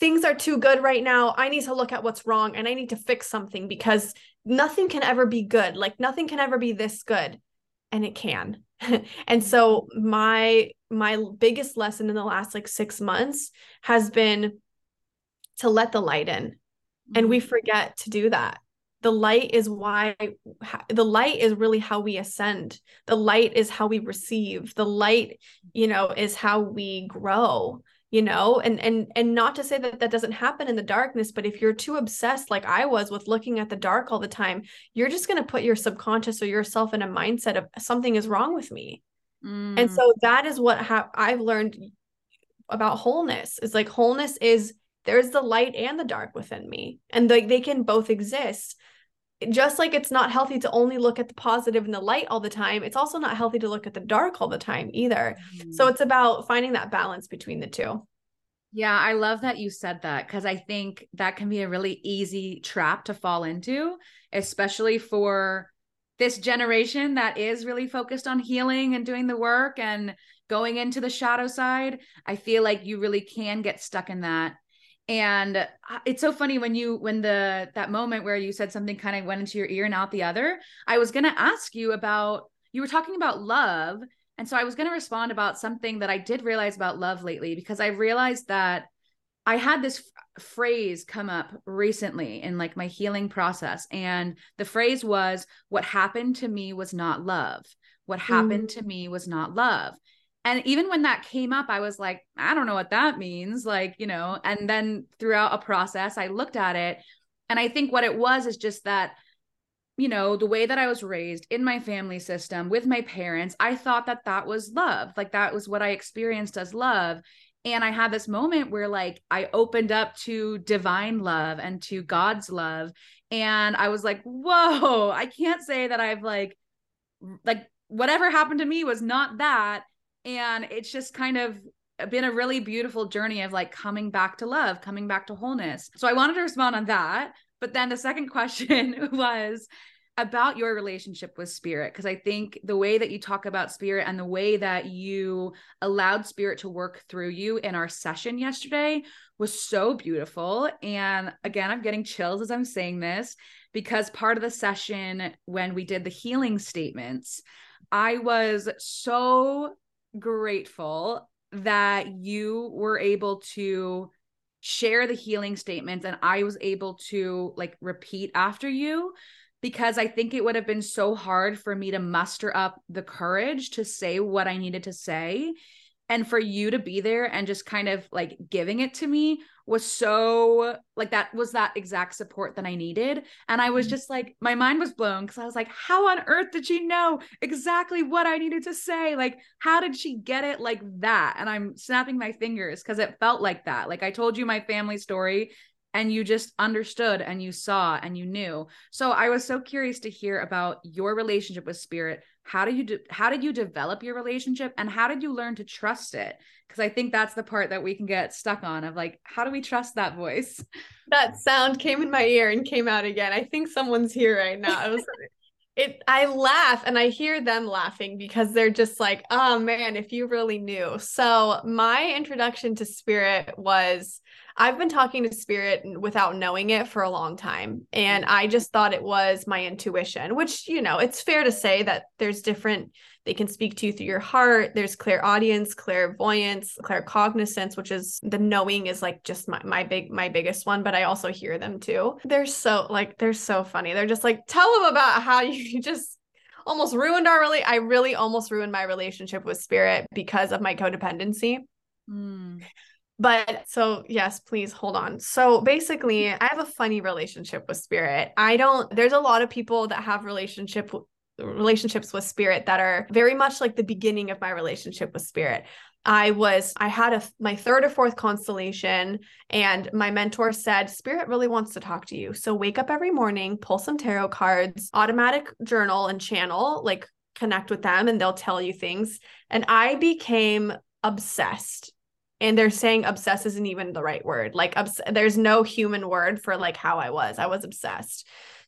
Things are too good right now. I need to look at what's wrong and I need to fix something because nothing can ever be good. Like nothing can ever be this good. And it can. and so my my biggest lesson in the last like 6 months has been to let the light in. And we mm-hmm. forget to do that. The light is why the light is really how we ascend. The light is how we receive. The light, you know, is how we grow you know and and and not to say that that doesn't happen in the darkness but if you're too obsessed like i was with looking at the dark all the time you're just going to put your subconscious or yourself in a mindset of something is wrong with me mm. and so that is what ha- i've learned about wholeness is like wholeness is there's the light and the dark within me and like they can both exist just like it's not healthy to only look at the positive and the light all the time, it's also not healthy to look at the dark all the time either. Mm-hmm. So it's about finding that balance between the two. Yeah, I love that you said that because I think that can be a really easy trap to fall into, especially for this generation that is really focused on healing and doing the work and going into the shadow side. I feel like you really can get stuck in that and uh, it's so funny when you when the that moment where you said something kind of went into your ear and out the other i was going to ask you about you were talking about love and so i was going to respond about something that i did realize about love lately because i realized that i had this f- phrase come up recently in like my healing process and the phrase was what happened to me was not love what happened mm. to me was not love and even when that came up i was like i don't know what that means like you know and then throughout a process i looked at it. And i think what it was is just that you know the way that i was raised in my family system with my parents i thought that that was love like that was what i experienced as love. And i had this moment where like i opened up to divine love and to god's love. And i was like whoa i can't say that i've like like whatever happened to me was not that and it's just kind of been a really beautiful journey of like coming back to love, coming back to wholeness. So I wanted to respond on that. But then the second question was about your relationship with spirit because I think the way that you talk about spirit and the way that you allowed spirit to work through you in our session yesterday was so beautiful. And again, I'm getting chills as I'm saying this because part of the session when we did the healing statements, I was so grateful that you were able to share the healing statements and I was able to like repeat after you because I think it would have been so hard for me to muster up the courage to say what I needed to say and for you to be there and just kind of like giving it to me was so like that was that exact support that I needed. And I was mm-hmm. just like, my mind was blown because I was like, how on earth did she know exactly what I needed to say? Like, how did she get it like that? And I'm snapping my fingers because it felt like that. Like, I told you my family story and you just understood and you saw and you knew. So I was so curious to hear about your relationship with spirit. How did you de- how did you develop your relationship and how did you learn to trust it? Because I think that's the part that we can get stuck on of like how do we trust that voice? That sound came in my ear and came out again. I think someone's here right now. It I laugh and I hear them laughing because they're just like, "Oh man, if you really knew." So, my introduction to spirit was I've been talking to spirit without knowing it for a long time. And I just thought it was my intuition, which, you know, it's fair to say that there's different, they can speak to you through your heart. There's clairaudience, clairvoyance, claircognizance, which is the knowing is like just my, my big, my biggest one, but I also hear them too. They're so like, they're so funny. They're just like, tell them about how you just almost ruined our really I really almost ruined my relationship with spirit because of my codependency. Mm. But so, yes, please hold on. So basically, I have a funny relationship with spirit. I don't, there's a lot of people that have relationship relationships with spirit that are very much like the beginning of my relationship with spirit. I was I had a my third or fourth constellation and my mentor said spirit really wants to talk to you. So wake up every morning, pull some tarot cards, automatic journal and channel, like connect with them and they'll tell you things. And I became obsessed and they're saying obsessed isn't even the right word. Like obs- there's no human word for like how i was. I was obsessed.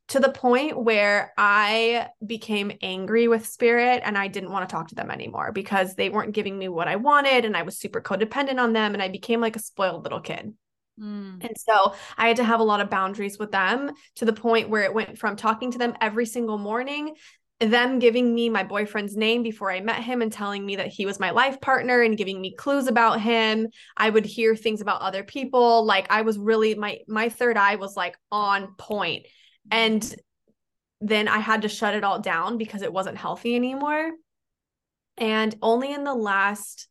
To the point where i became angry with spirit and i didn't want to talk to them anymore because they weren't giving me what i wanted and i was super codependent on them and i became like a spoiled little kid. Mm. And so I had to have a lot of boundaries with them to the point where it went from talking to them every single morning them giving me my boyfriend's name before I met him and telling me that he was my life partner and giving me clues about him. I would hear things about other people. Like I was really my my third eye was like on point. And then I had to shut it all down because it wasn't healthy anymore. And only in the last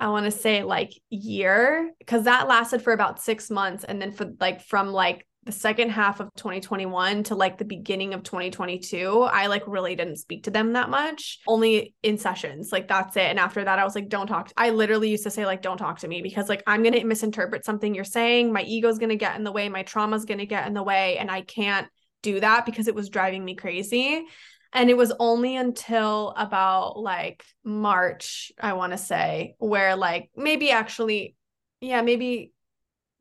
I want to say like year because that lasted for about 6 months and then for like from like the second half of 2021 to like the beginning of 2022 i like really didn't speak to them that much only in sessions like that's it. And after that i was like don't talk i literally used to say like don't talk to me because like i'm going to misinterpret something you're saying my ego's going to get in the way my trauma's going to get in the way and i can't do that because it was driving me crazy. And it was only until about like march i want to say where like maybe actually yeah maybe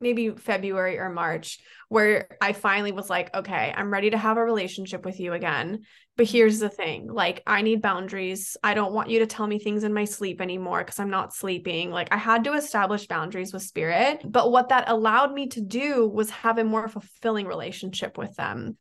maybe February or March, where I finally was like, okay, I'm ready to have a relationship with you again. But here's the thing like, I need boundaries. I don't want you to tell me things in my sleep anymore because I'm not sleeping. Like, I had to establish boundaries with spirit. But what that allowed me to do was have a more fulfilling relationship with them.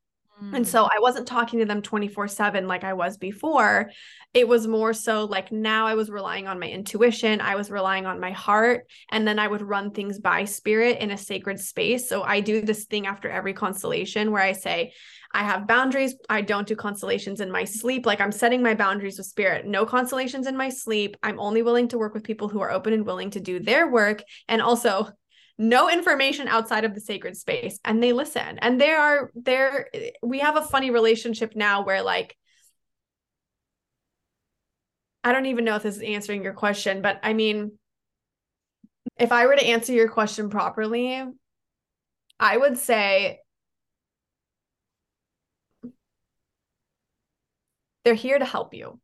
And mm. so I wasn't talking to them 24 7 like I was before. It was more so like now I was relying on my intuition, I was relying on my heart, and then I would run things by spirit in a sacred space. So I do this thing after every constellation where I say, I have boundaries. I don't do constellations in my sleep. Like I'm setting my boundaries with spirit. No constellations in my sleep. I'm only willing to work with people who are open and willing to do their work. And also, no information outside of the sacred space and they listen. And they are there we have a funny relationship now where like i don't even know if this is answering your question but i mean if i were to answer your question properly i would say they're here to help you.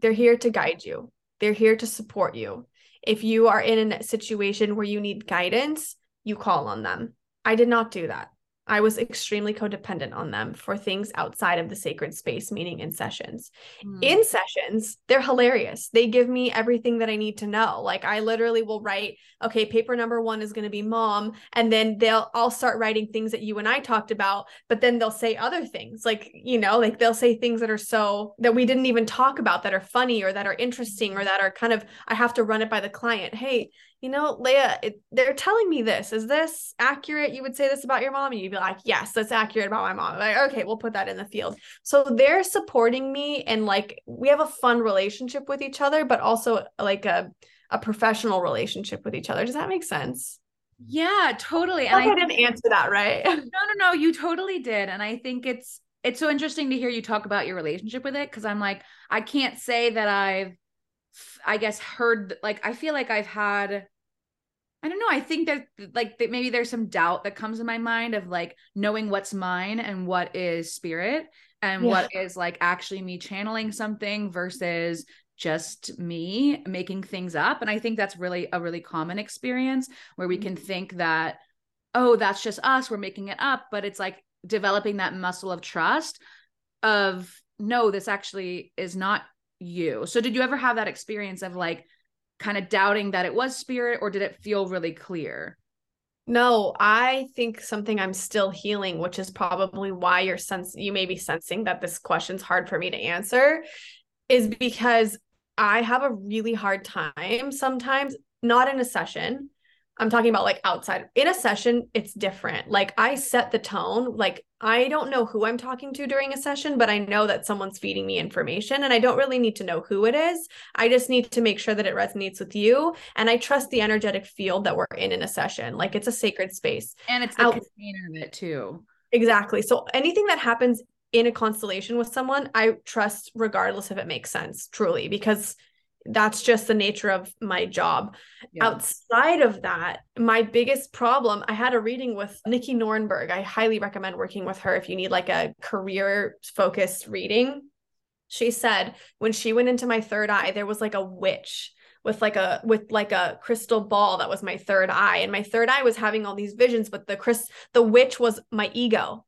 They're here to guide you. They're here to support you if you are in a situation where you need guidance, you call on them. I did not do that. I was extremely codependent on them for things outside of the sacred space, meaning in sessions. Mm. In sessions, they're hilarious. They give me everything that I need to know. Like I literally will write, okay, paper number one is going to be mom. And then they'll, I'll start writing things that you and I talked about, but then they'll say other things like, you know, like they'll say things that are so that we didn't even talk about that are funny or that are interesting or that are kind of, I have to run it by the client. Hey, you know, Leah, it, they're telling me this. Is this accurate? You would say this about your mom? And you'd be like, yes, that's accurate about my mom. Like, okay, we'll put that in the field. So they're supporting me and like we have a fun relationship with each other, but also like a, a professional relationship with each other. Does that make sense? Yeah, totally. And I, I didn't answer that right. no, no, no, you totally did. And I think it's it's so interesting to hear you talk about your relationship with it because I'm like, I can't say that I've I guess heard like I feel like I've had I don't know. I think that like that maybe there's some doubt that comes in my mind of like knowing what's mine and what is spirit and yeah. what is like actually me channeling something versus just me making things up. And I think that's really a really common experience where we can mm-hmm. think that, oh, that's just us, we're making it up. But it's like developing that muscle of trust of no, this actually is not you. So did you ever have that experience of like kind of doubting that it was spirit or did it feel really clear? No, I think something I'm still healing, which is probably why you're sense you may be sensing that this question's hard for me to answer, is because I have a really hard time sometimes, not in a session, I'm talking about like outside in a session, it's different. Like I set the tone. Like I don't know who I'm talking to during a session, but I know that someone's feeding me information and I don't really need to know who it is. I just need to make sure that it resonates with you. And I trust the energetic field that we're in in a session. Like it's a sacred space. And it's the Out- container of it too. Exactly. So anything that happens in a constellation with someone, I trust regardless if it makes sense, truly, because that's just the nature of my job. Yeah. Outside of that, my biggest problem, I had a reading with Nikki Nornberg. I highly recommend working with her if you need like a career focused reading. She said when she went into my third eye, there was like a witch with like a with like a crystal ball that was my third eye and my third eye was having all these visions but the chris the witch was my ego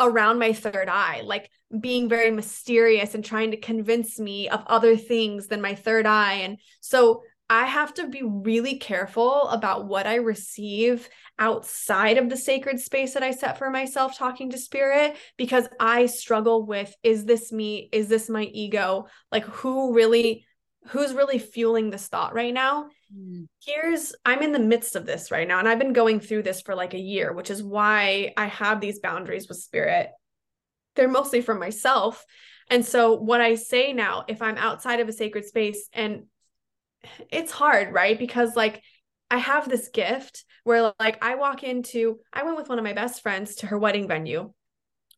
around my third eye, like being very mysterious and trying to convince me of other things than my third eye. And so I have to be really careful about what I receive outside of the sacred space that I set for myself talking to spirit because I struggle with is this me? Is this my ego? Like, who really who's really fueling this thought right now mm. here's i'm in the midst of this right now and i've been going through this for like a year which is why i have these boundaries with spirit they're mostly for myself. And so what i say now if i'm outside of a sacred space and it's hard right? Because like i have this gift where like i walk into i went with one of my best friends to her wedding venue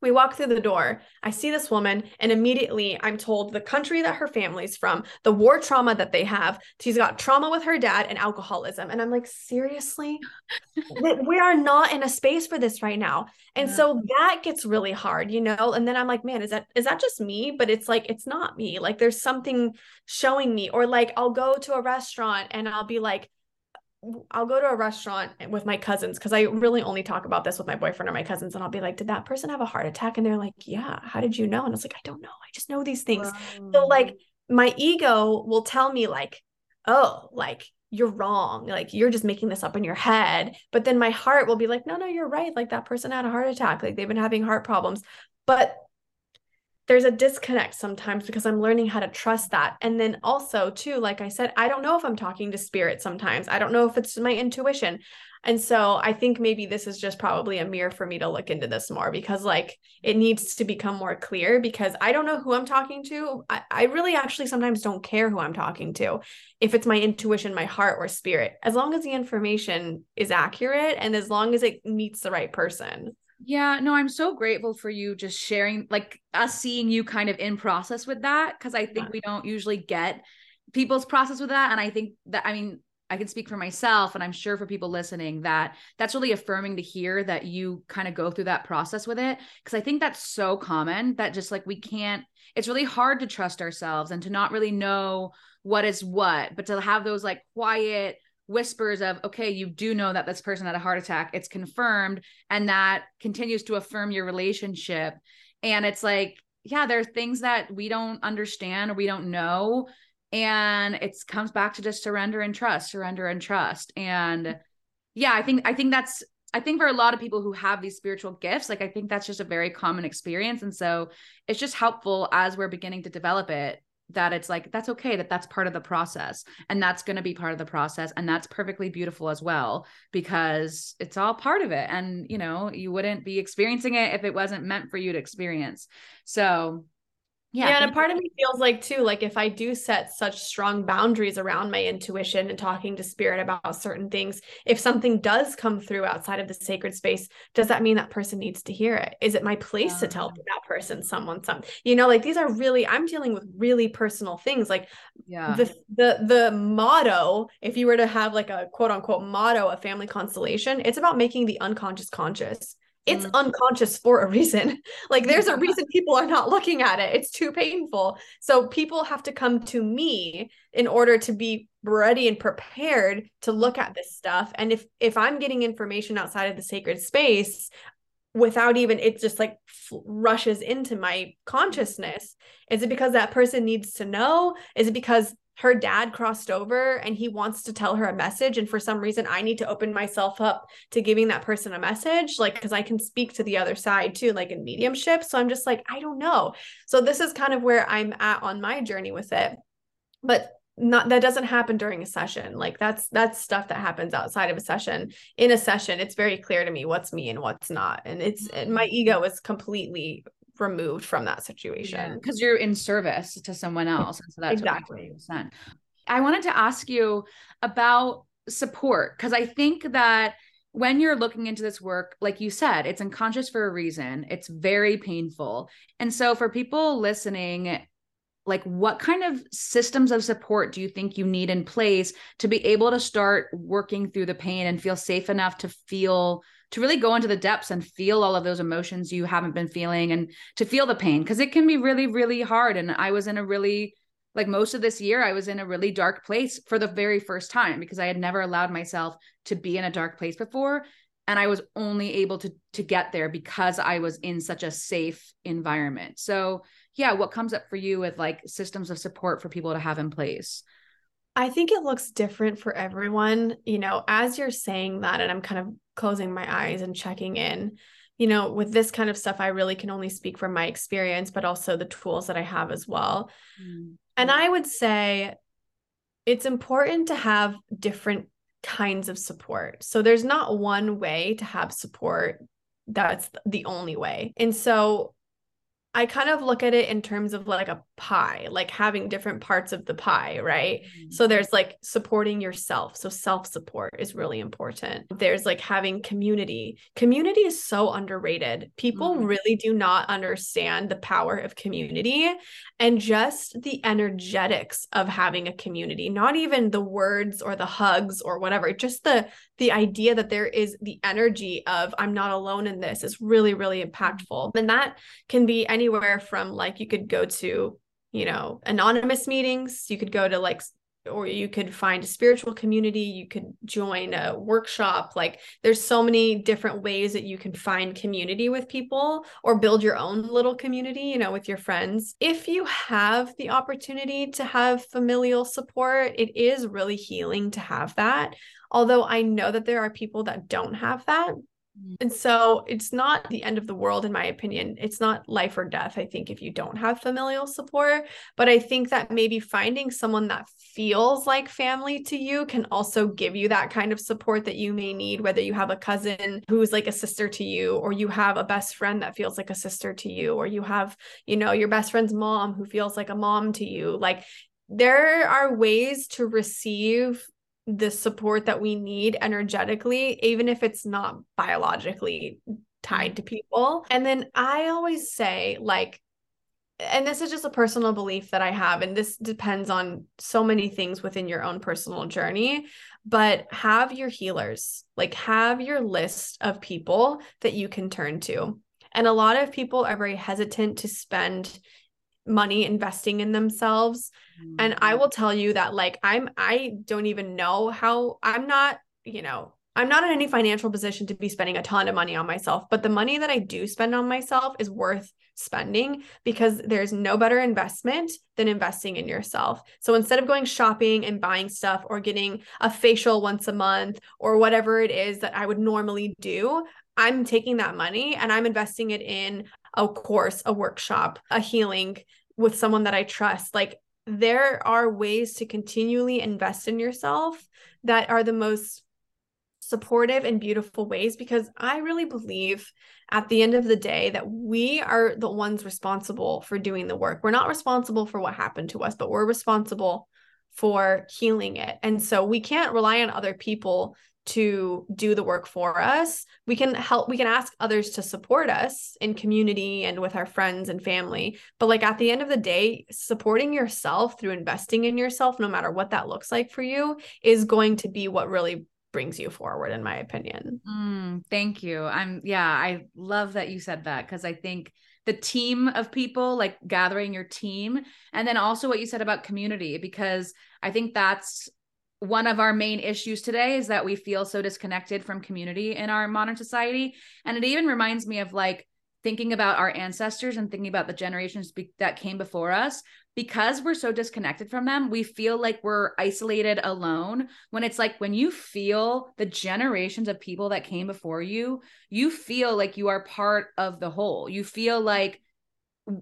we walk through the door. I see this woman, and immediately I'm told the country that her family's from, the war trauma that they have. She's got trauma with her dad and alcoholism. And I'm like, seriously? we are not in a space for this right now. And yeah. so that gets really hard, you know? And then I'm like, man, is that is that just me? But it's like, it's not me. Like there's something showing me. Or like I'll go to a restaurant and I'll be like, I'll go to a restaurant with my cousins because I really only talk about this with my boyfriend or my cousins. And I'll be like, Did that person have a heart attack? And they're like, Yeah. How did you know? And it's like, I don't know. I just know these things. So, like, my ego will tell me, like, Oh, like, you're wrong. Like, you're just making this up in your head. But then my heart will be like, No, no, you're right. Like, that person had a heart attack. Like, they've been having heart problems. But there's a disconnect sometimes because I'm learning how to trust that. And then also, too, like I said, I don't know if I'm talking to spirit sometimes. I don't know if it's my intuition. And so I think maybe this is just probably a mirror for me to look into this more because, like, it needs to become more clear because I don't know who I'm talking to. I, I really actually sometimes don't care who I'm talking to, if it's my intuition, my heart, or spirit, as long as the information is accurate and as long as it meets the right person. Yeah, no, I'm so grateful for you just sharing, like us seeing you kind of in process with that. Cause I think yeah. we don't usually get people's process with that. And I think that, I mean, I can speak for myself and I'm sure for people listening that that's really affirming to hear that you kind of go through that process with it. Cause I think that's so common that just like we can't, it's really hard to trust ourselves and to not really know what is what, but to have those like quiet, whispers of okay you do know that this person had a heart attack. It's confirmed. And that continues to affirm your relationship. And it's like yeah there are things that we don't understand or we don't know. And it comes back to just surrender and trust surrender and trust. And yeah i think i think that's I think for a lot of people who have these spiritual gifts, like I think that's just a very common experience. And so it's just helpful as we're beginning to develop it that it's like that's okay that that's part of the process and that's going to be part of the process and that's perfectly beautiful as well because it's all part of it and you know you wouldn't be experiencing it if it wasn't meant for you to experience. So yeah, yeah and a part of me feels like too like if i do set such strong boundaries around my intuition and talking to spirit about certain things if something does come through outside of the sacred space does that mean that person needs to hear it? Is it my place yeah. to tell ah. that person someone something you know like these are really i'm dealing with really personal things like yeah. the the the motto if you were to have like a quote unquote motto a family constellation it's about making the unconscious conscious it's mm-hmm. unconscious for a reason. Like there's a reason people are not looking at it. It's too painful. So people have to come to me in order to be ready and prepared to look at this stuff. And if if I'm getting information outside of the sacred space without even it just like f- rushes into my consciousness, is it because that person needs to know? Is it because her dad crossed over and he wants to tell her a message. And for some reason i need to open myself up to giving that person a message like because i can speak to the other side too like in mediumship. So i'm just like i don't know. So this is kind of where i'm at on my journey with it. But not that doesn't happen during a session. Like that's that's stuff that happens outside of a session. In a session it's very clear to me what's me and what's not. And it's and my mm-hmm. ego is completely removed from that situation because yeah, you're in service to someone else and so that's exactly what you sent. i wanted to ask you about support because i think that when you're looking into this work, like you said, it's unconscious for a reason. It's very painful. And so, for people listening like what kind of systems of support do you think you need in place to be able to start working through the pain and feel safe enough to feel to really go into the depths and feel all of those emotions you haven't been feeling and to feel the pain because it can be really really hard and i was in a really like most of this year i was in a really dark place for the very first time because i had never allowed myself to be in a dark place before and i was only able to to get there because i was in such a safe environment so yeah, what comes up for you with like systems of support for people to have in place? I think it looks different for everyone. You know, as you're saying that, and I'm kind of closing my eyes and checking in, you know, with this kind of stuff, I really can only speak from my experience, but also the tools that I have as well. Mm-hmm. And I would say it's important to have different kinds of support. So there's not one way to have support that's the only way. And so I kind of look at it in terms of like a pie, like having different parts of the pie, right? Mm-hmm. So there's like supporting yourself. So self support is really important. There's like having community. Community is so underrated. People mm-hmm. really do not understand the power of community and just the energetics of having a community, not even the words or the hugs or whatever, just the the idea that there is the energy of I'm not alone in this is really, really impactful. And that can be anywhere from like you could go to, you know, anonymous meetings, you could go to like or you could find a spiritual community. You could join a workshop. Like there's so many different ways that you can find community with people or build your own little community you know with your friends. If you have the opportunity to have familial support it is really healing to have that. Although I know that there are people that don't have that. And so it's not the end of the world, in my opinion. It's not life or death, I think, if you don't have familial support. But I think that maybe finding someone that feels like family to you can also give you that kind of support that you may need, whether you have a cousin who's like a sister to you, or you have a best friend that feels like a sister to you, or you have, you know, your best friend's mom who feels like a mom to you. Like there are ways to receive the support that we need energetically, even if it's not biologically tied to people. And then I always say, like, and this is just a personal belief that I have, and this depends on so many things within your own personal journey. But have your healers, like, have your list of people that you can turn to. And a lot of people are very hesitant to spend money investing in themselves mm-hmm. and i will tell you that like i'm i don't even know how i'm not you know i'm not in any financial position to be spending a ton of money on myself but the money that i do spend on myself is worth spending because there's no better investment than investing in yourself. So instead of going shopping and buying stuff or getting a facial once a month or whatever it is that I would normally do, I'm taking that money and I'm investing it in a course, a workshop, a healing with someone that I trust. Like there are ways to continually invest in yourself that are the most supportive and beautiful ways because I really believe at the end of the day that we are the ones responsible for doing the work. We're not responsible for what happened to us, but we're responsible for healing it. And so we can't rely on other people to do the work for us. We can help, we can ask others to support us in community and with our friends and family. But like at the end of the day, supporting yourself through investing in yourself, no matter what that looks like for you, is going to be what really brings you forward, in my opinion. Mm, thank you. I'm, yeah, I love that you said that because I think the team of people, like gathering your team, and then also what you said about community, because I think that's one of our main issues today is that we feel so disconnected from community in our modern society. And it even reminds me of like thinking about our ancestors and thinking about the generations be- that came before us. Because we're so disconnected from them, we feel like we're isolated alone. When it's like when you feel the generations of people that came before you, you feel like you are part of the whole. You feel like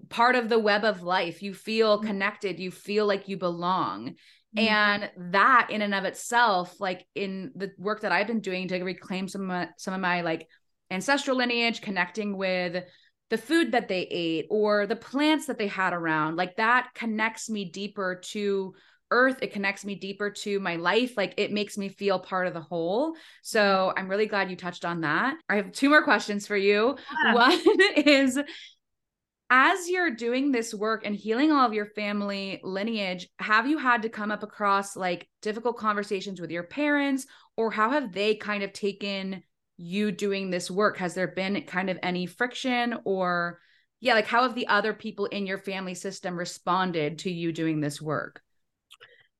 part of the web of life. You feel mm-hmm. connected. You feel like you belong Mm-hmm. And that in and of itself, like in the work that I've been doing to reclaim some of my, some of my like ancestral lineage, connecting with the food that they ate or the plants that they had around, like that connects me deeper to earth. It connects me deeper to my life. Like it makes me feel part of the whole. So i'm really glad you touched on that. I have two more questions for you. Yeah. one is as you're doing this work and healing all of your family lineage, have you had to come up across like difficult conversations with your parents, or how have they kind of taken you doing this work? Has there been kind of any friction, or yeah, like how have the other people in your family system responded to you doing this work?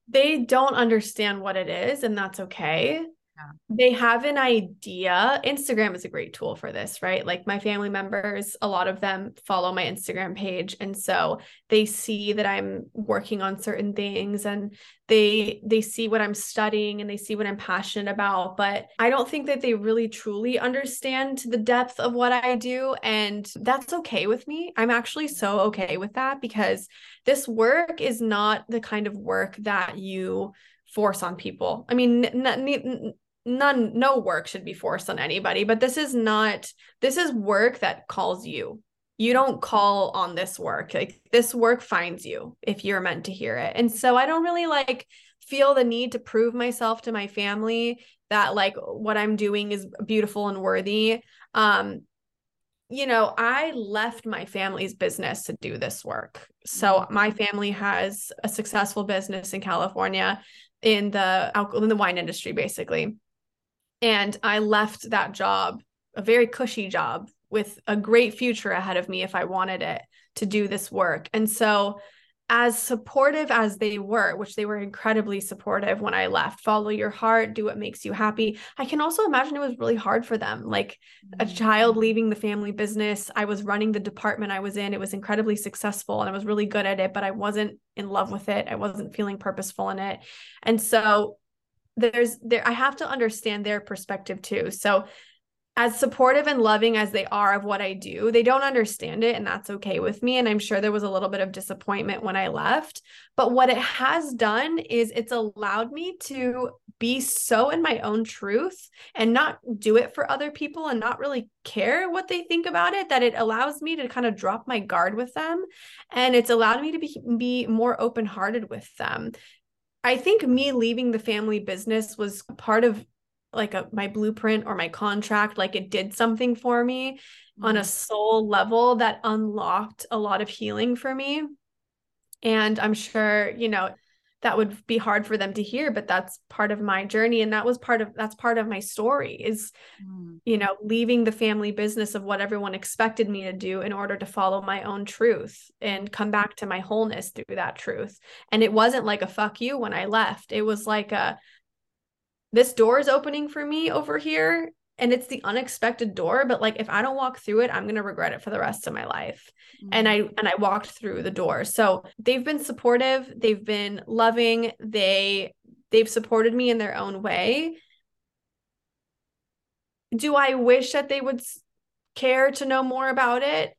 They don't understand what it is, and that's okay they have an idea. Instagram is a great tool for this, right? Like my family members, a lot of them follow my Instagram page and so they see that I'm working on certain things and they they see what I'm studying and they see what I'm passionate about, but I don't think that they really truly understand the depth of what I do and that's okay with me. I'm actually so okay with that because this work is not the kind of work that you force on people. I mean, n- n- none no work should be forced on anybody but this is not this is work that calls you. You don't call on this work. Like this work finds you if you're meant to hear it. And so i don't really like feel the need to prove myself to my family that like what i'm doing is beautiful and worthy. Um you know i left my family's business to do this work. So mm-hmm. my family has a successful business in california in the alcohol in the wine industry basically and I left that job, a very cushy job with a great future ahead of me if I wanted it to do this work. And so, as supportive as they were, which they were incredibly supportive when I left, follow your heart, do what makes you happy. I can also imagine it was really hard for them. Like a mm-hmm. child leaving the family business, I was running the department I was in. It was incredibly successful and I was really good at it, but I wasn't in love with it. I wasn't feeling purposeful in it. And so there's there I have to understand their perspective too. So as supportive and loving as they are of what I do, they don't understand it and that's okay with me and I'm sure there was a little bit of disappointment when I left, but what it has done is it's allowed me to be so in my own truth and not do it for other people and not really care what they think about it that it allows me to kind of drop my guard with them and it's allowed me to be be more open-hearted with them I think me leaving the family business was part of like a my blueprint or my contract like it did something for me mm-hmm. on a mm-hmm. soul level that unlocked a lot of healing for me and i'm sure you know that would be hard for them to hear but that's part of my journey and that was part of that's part of my story is mm. you know leaving the family business of what everyone expected me to do in order to follow my own truth and come back to my wholeness through that truth and it wasn't like a fuck you when i left it was like a this door is opening for me over here and it's the unexpected door but like if i don't walk through it i'm going to regret it for the rest of my life mm-hmm. and i and i walked through the door so they've been supportive they've been loving they they've supported me in their own way do i wish that they would care to know more about it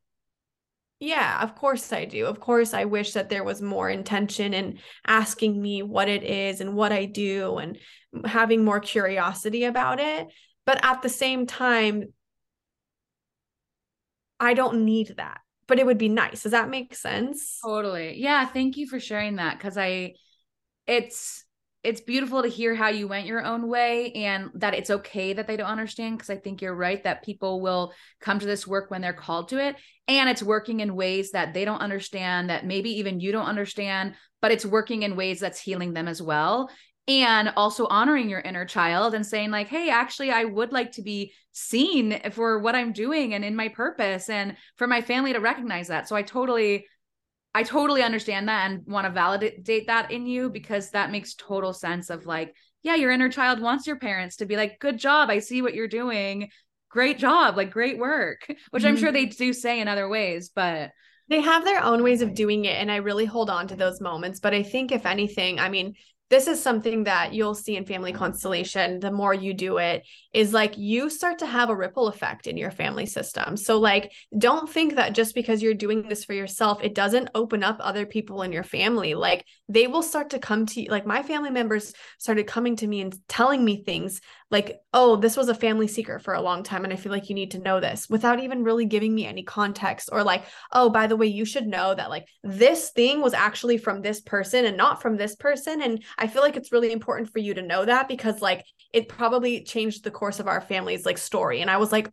yeah, of course I do. Of course, I wish that there was more intention in asking me what it is and what I do and having more curiosity about it. But at the same time, I don't need that, but it would be nice. Does that make sense? Totally. Yeah. Thank you for sharing that. Cause I, it's, it's beautiful to hear how you went your own way and that it's okay that they don't understand because I think you're right that people will come to this work when they're called to it and it's working in ways that they don't understand that maybe even you don't understand but it's working in ways that's healing them as well and also honoring your inner child and saying like hey actually i would like to be seen for what i'm doing and in my purpose and for my family to recognize that so i totally i totally understand that and want to validate that in you because that makes total sense of like yeah your inner child wants your parents to be like good job i see what you're doing great job like great work which mm-hmm. i'm sure they do say in other ways but they have their own ways of doing it and i really hold on to those moments but i think if anything i mean this is something that you'll see in family constellation the more you do it is like you start to have a ripple effect in your family system. So like don't think that just because you're doing this for yourself it doesn't open up other people in your family. Like they will start to come to you like my family members started coming to me and telling me things like oh this was a family secret for a long time and i feel like you need to know this without even really giving me any context or like oh by the way you should know that like this thing was actually from this person and not from this person and I feel like it's really important for you to know that because like it probably changed the course of our family's like story. And I was like,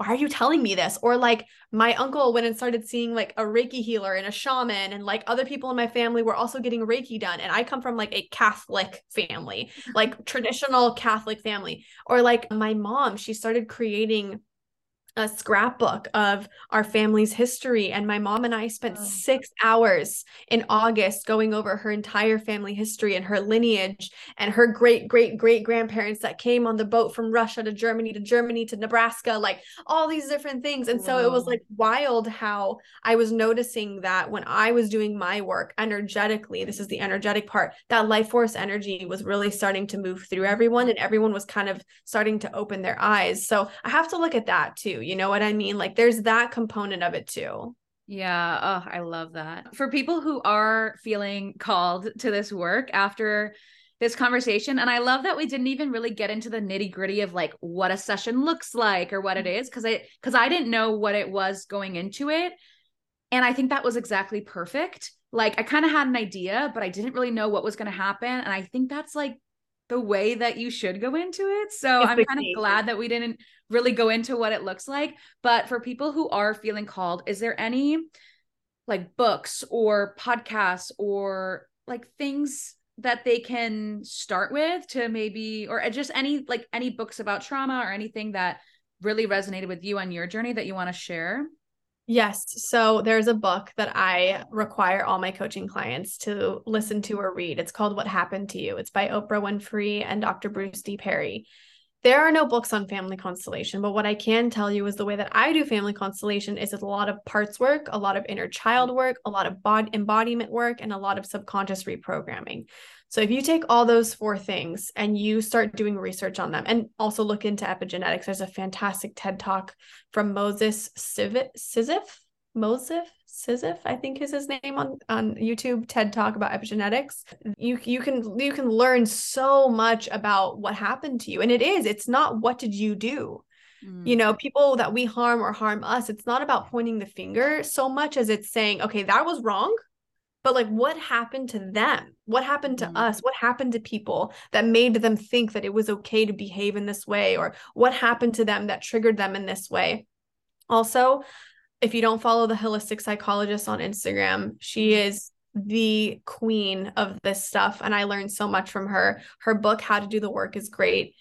why are you telling me this? Or like my uncle went and started seeing like a Reiki healer and a shaman, and like other people in my family were also getting Reiki done. And I come from like a Catholic family, like traditional Catholic family. Or like my mom, she started creating a scrapbook of our family's history. And my mom and I spent six hours in August going over her entire family history and her lineage and her great great great grandparents that came on the boat from Russia to Germany to Germany to Nebraska, like all these different things. And so it was like wild how I was noticing that when I was doing my work energetically, this is the energetic part, that life force energy was really starting to move through everyone and everyone was kind of starting to open their eyes. So I have to look at that too you know what I mean? Like there's that component of it too. Yeah. Oh, I love that. For people who are feeling called to this work after this conversation, and I love that we didn't even really get into the nitty gritty of like what a session looks like or what it mm-hmm. is, because I because I didn't know what it was going into it. And I think that was exactly perfect. Like I kind of had an idea, but I didn't really know what was going to happen. And I think that's like the way that you should go into it. So it's I'm kind of glad that we didn't really go into what it looks like. But for people who are feeling called, is there any like books or podcasts or like things that they can start with to maybe or just any like any books about trauma or anything that really resonated with you on your journey that you want to share? Yes. So there's a book that I require all my coaching clients to listen to or read. It's called What Happened to You. It's by Oprah Winfrey and Dr. Bruce D. Perry. There are no books on family constellation, but what I can tell you is the way that I do family constellation is a lot of parts work, a lot of inner child mm. work, a lot of body embodiment work, and a lot of subconscious reprogramming. So if you take all those four things and you start doing research on them and also look into epigenetics, there's a fantastic TED talk from Moses Sizzif, Moses Sizzif, I think is his name on, on YouTube, TED Talk about epigenetics. You you can you can learn so much about what happened to you. And it is, it's not what did you do? Mm. You know, people that we harm or harm us, it's not about pointing the finger so much as it's saying, okay, that was wrong but like what happened to them? What happened to mm-hmm. us? What happened to people that made them think that it was okay to behave in this way? Or what happened to them that triggered them in this way? Also if you don't follow the holistic psychologist on instagram she mm-hmm. is the queen of this stuff and i learned so much from her. Her book how to do the work is great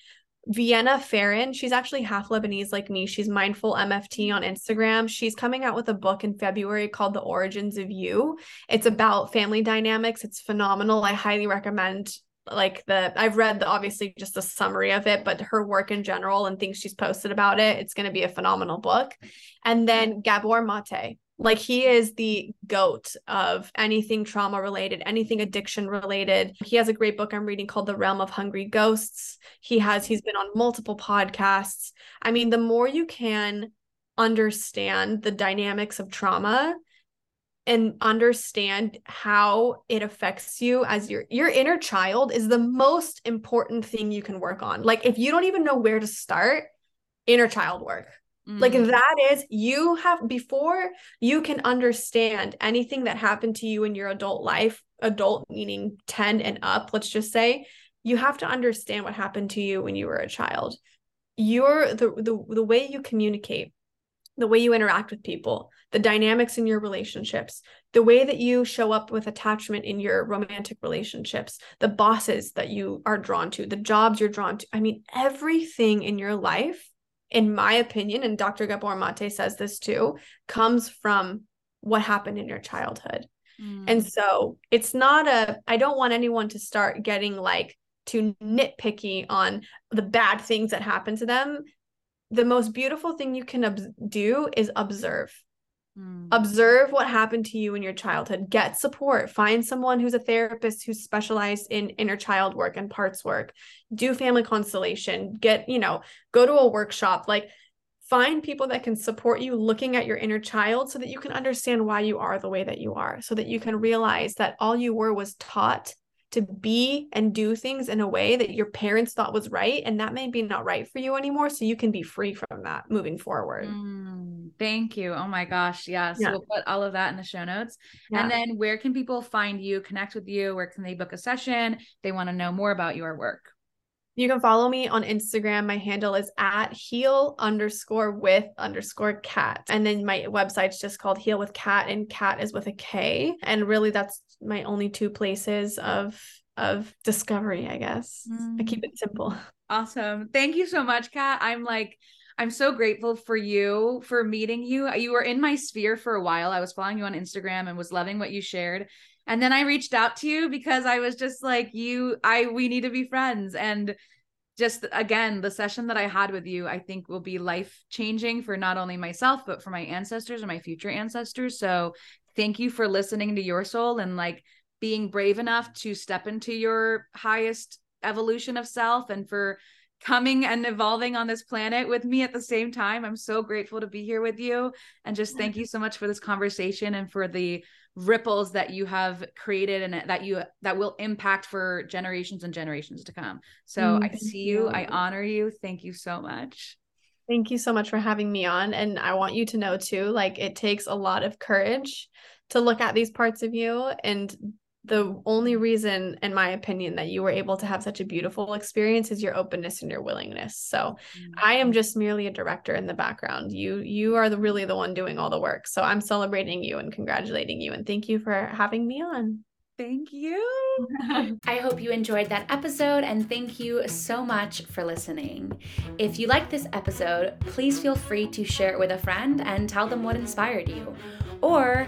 Vienna Pharaon, she's actually half Lebanese like me. She's mindful MFT on Instagram. She's coming out with a book in February called The Origins of You. It's about family dynamics. It's phenomenal. I highly recommend like the I've read the obviously just a summary of it, but her work in general and things she's posted about it. It's going to be a phenomenal book. And then Gabor Maté. Like he is the goat of anything trauma related, anything addiction related. He has a great book I'm reading called The Realm of Hungry Ghosts. He has he's been on multiple podcasts. I mean, the more you can understand the dynamics of trauma and understand how it affects you as your your inner child is the most important thing you can work on. Like if you don't even know where to start, inner child work like mm. that is you have before you can understand anything that happened to you in your adult life, adult meaning 10 and up, let's just say, you have to understand what happened to you when you were a child. Your the the the way you communicate, the way you interact with people, the dynamics in your relationships, the way that you show up with attachment in your romantic relationships, the bosses that you are drawn to, the jobs you're drawn to. I mean, everything in your life in my opinion, and Dr. Gabor Maté says this too, comes from what happened in your childhood. Mm. And so it's not a, I don't want anyone to start getting like too nitpicky on the bad things that happen to them. The most beautiful thing you can ob- do is observe. Mm. Observe what happened to you in your childhood. Get support. Find someone who's a therapist who's specialized in inner child work and parts work. Do family constellation. Get, you know, go to a workshop. Like, find people that can support you looking at your inner child so that you can understand why you are the way that you are, so that you can realize that all you were was taught to be and do things in a way that your parents thought was right and that may be not right for you anymore so you can be free from that moving forward. Mm, thank you. Oh my gosh yes yeah. we'll put all of that in the show notes. Yeah. and then where can people find you connect with you? Where can they book a session? They want to know more about your work you can follow me on Instagram. My handle is at heal underscore with underscore cat. And then my website's just called Heal with Cat, and cat is with a K. And really that's my only two places of of discovery, I guess. Mm. I keep it simple. Awesome. Thank you so much, Kat. I'm like I'm so grateful for you for meeting you. You were in my sphere for a while. I was following you on Instagram and was loving what you shared. And then I reached out to you because I was just like, you, I, we need to be friends. And just again, the session that I had with you, I think will be life changing for not only myself, but for my ancestors and my future ancestors. So thank you for listening to your soul and like being brave enough to step into your highest evolution of self and for coming and evolving on this planet with me at the same time. I'm so grateful to be here with you. And just thank you so much for this conversation and for the ripples that you have created and that you that will impact for generations and generations to come. So mm, I see you. you. I honor you. Thank you so much. Thank you so much for having me on. And I want you to know too, like it takes a lot of courage to look at these parts of you and the only reason in my opinion that you were able to have such a beautiful experience is your openness and your willingness so mm-hmm. i am just merely a director in the background you you are the really the one doing all the work so i'm celebrating you and congratulating you and thank you for having me on Thank you. I hope you enjoyed that episode and thank you so much for listening. If you liked this episode, please feel free to share it with a friend and tell them what inspired you. Or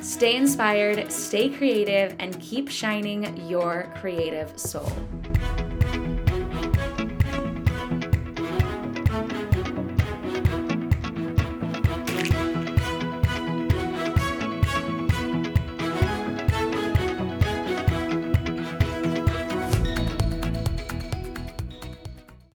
Stay inspired, stay creative, and keep shining your creative soul.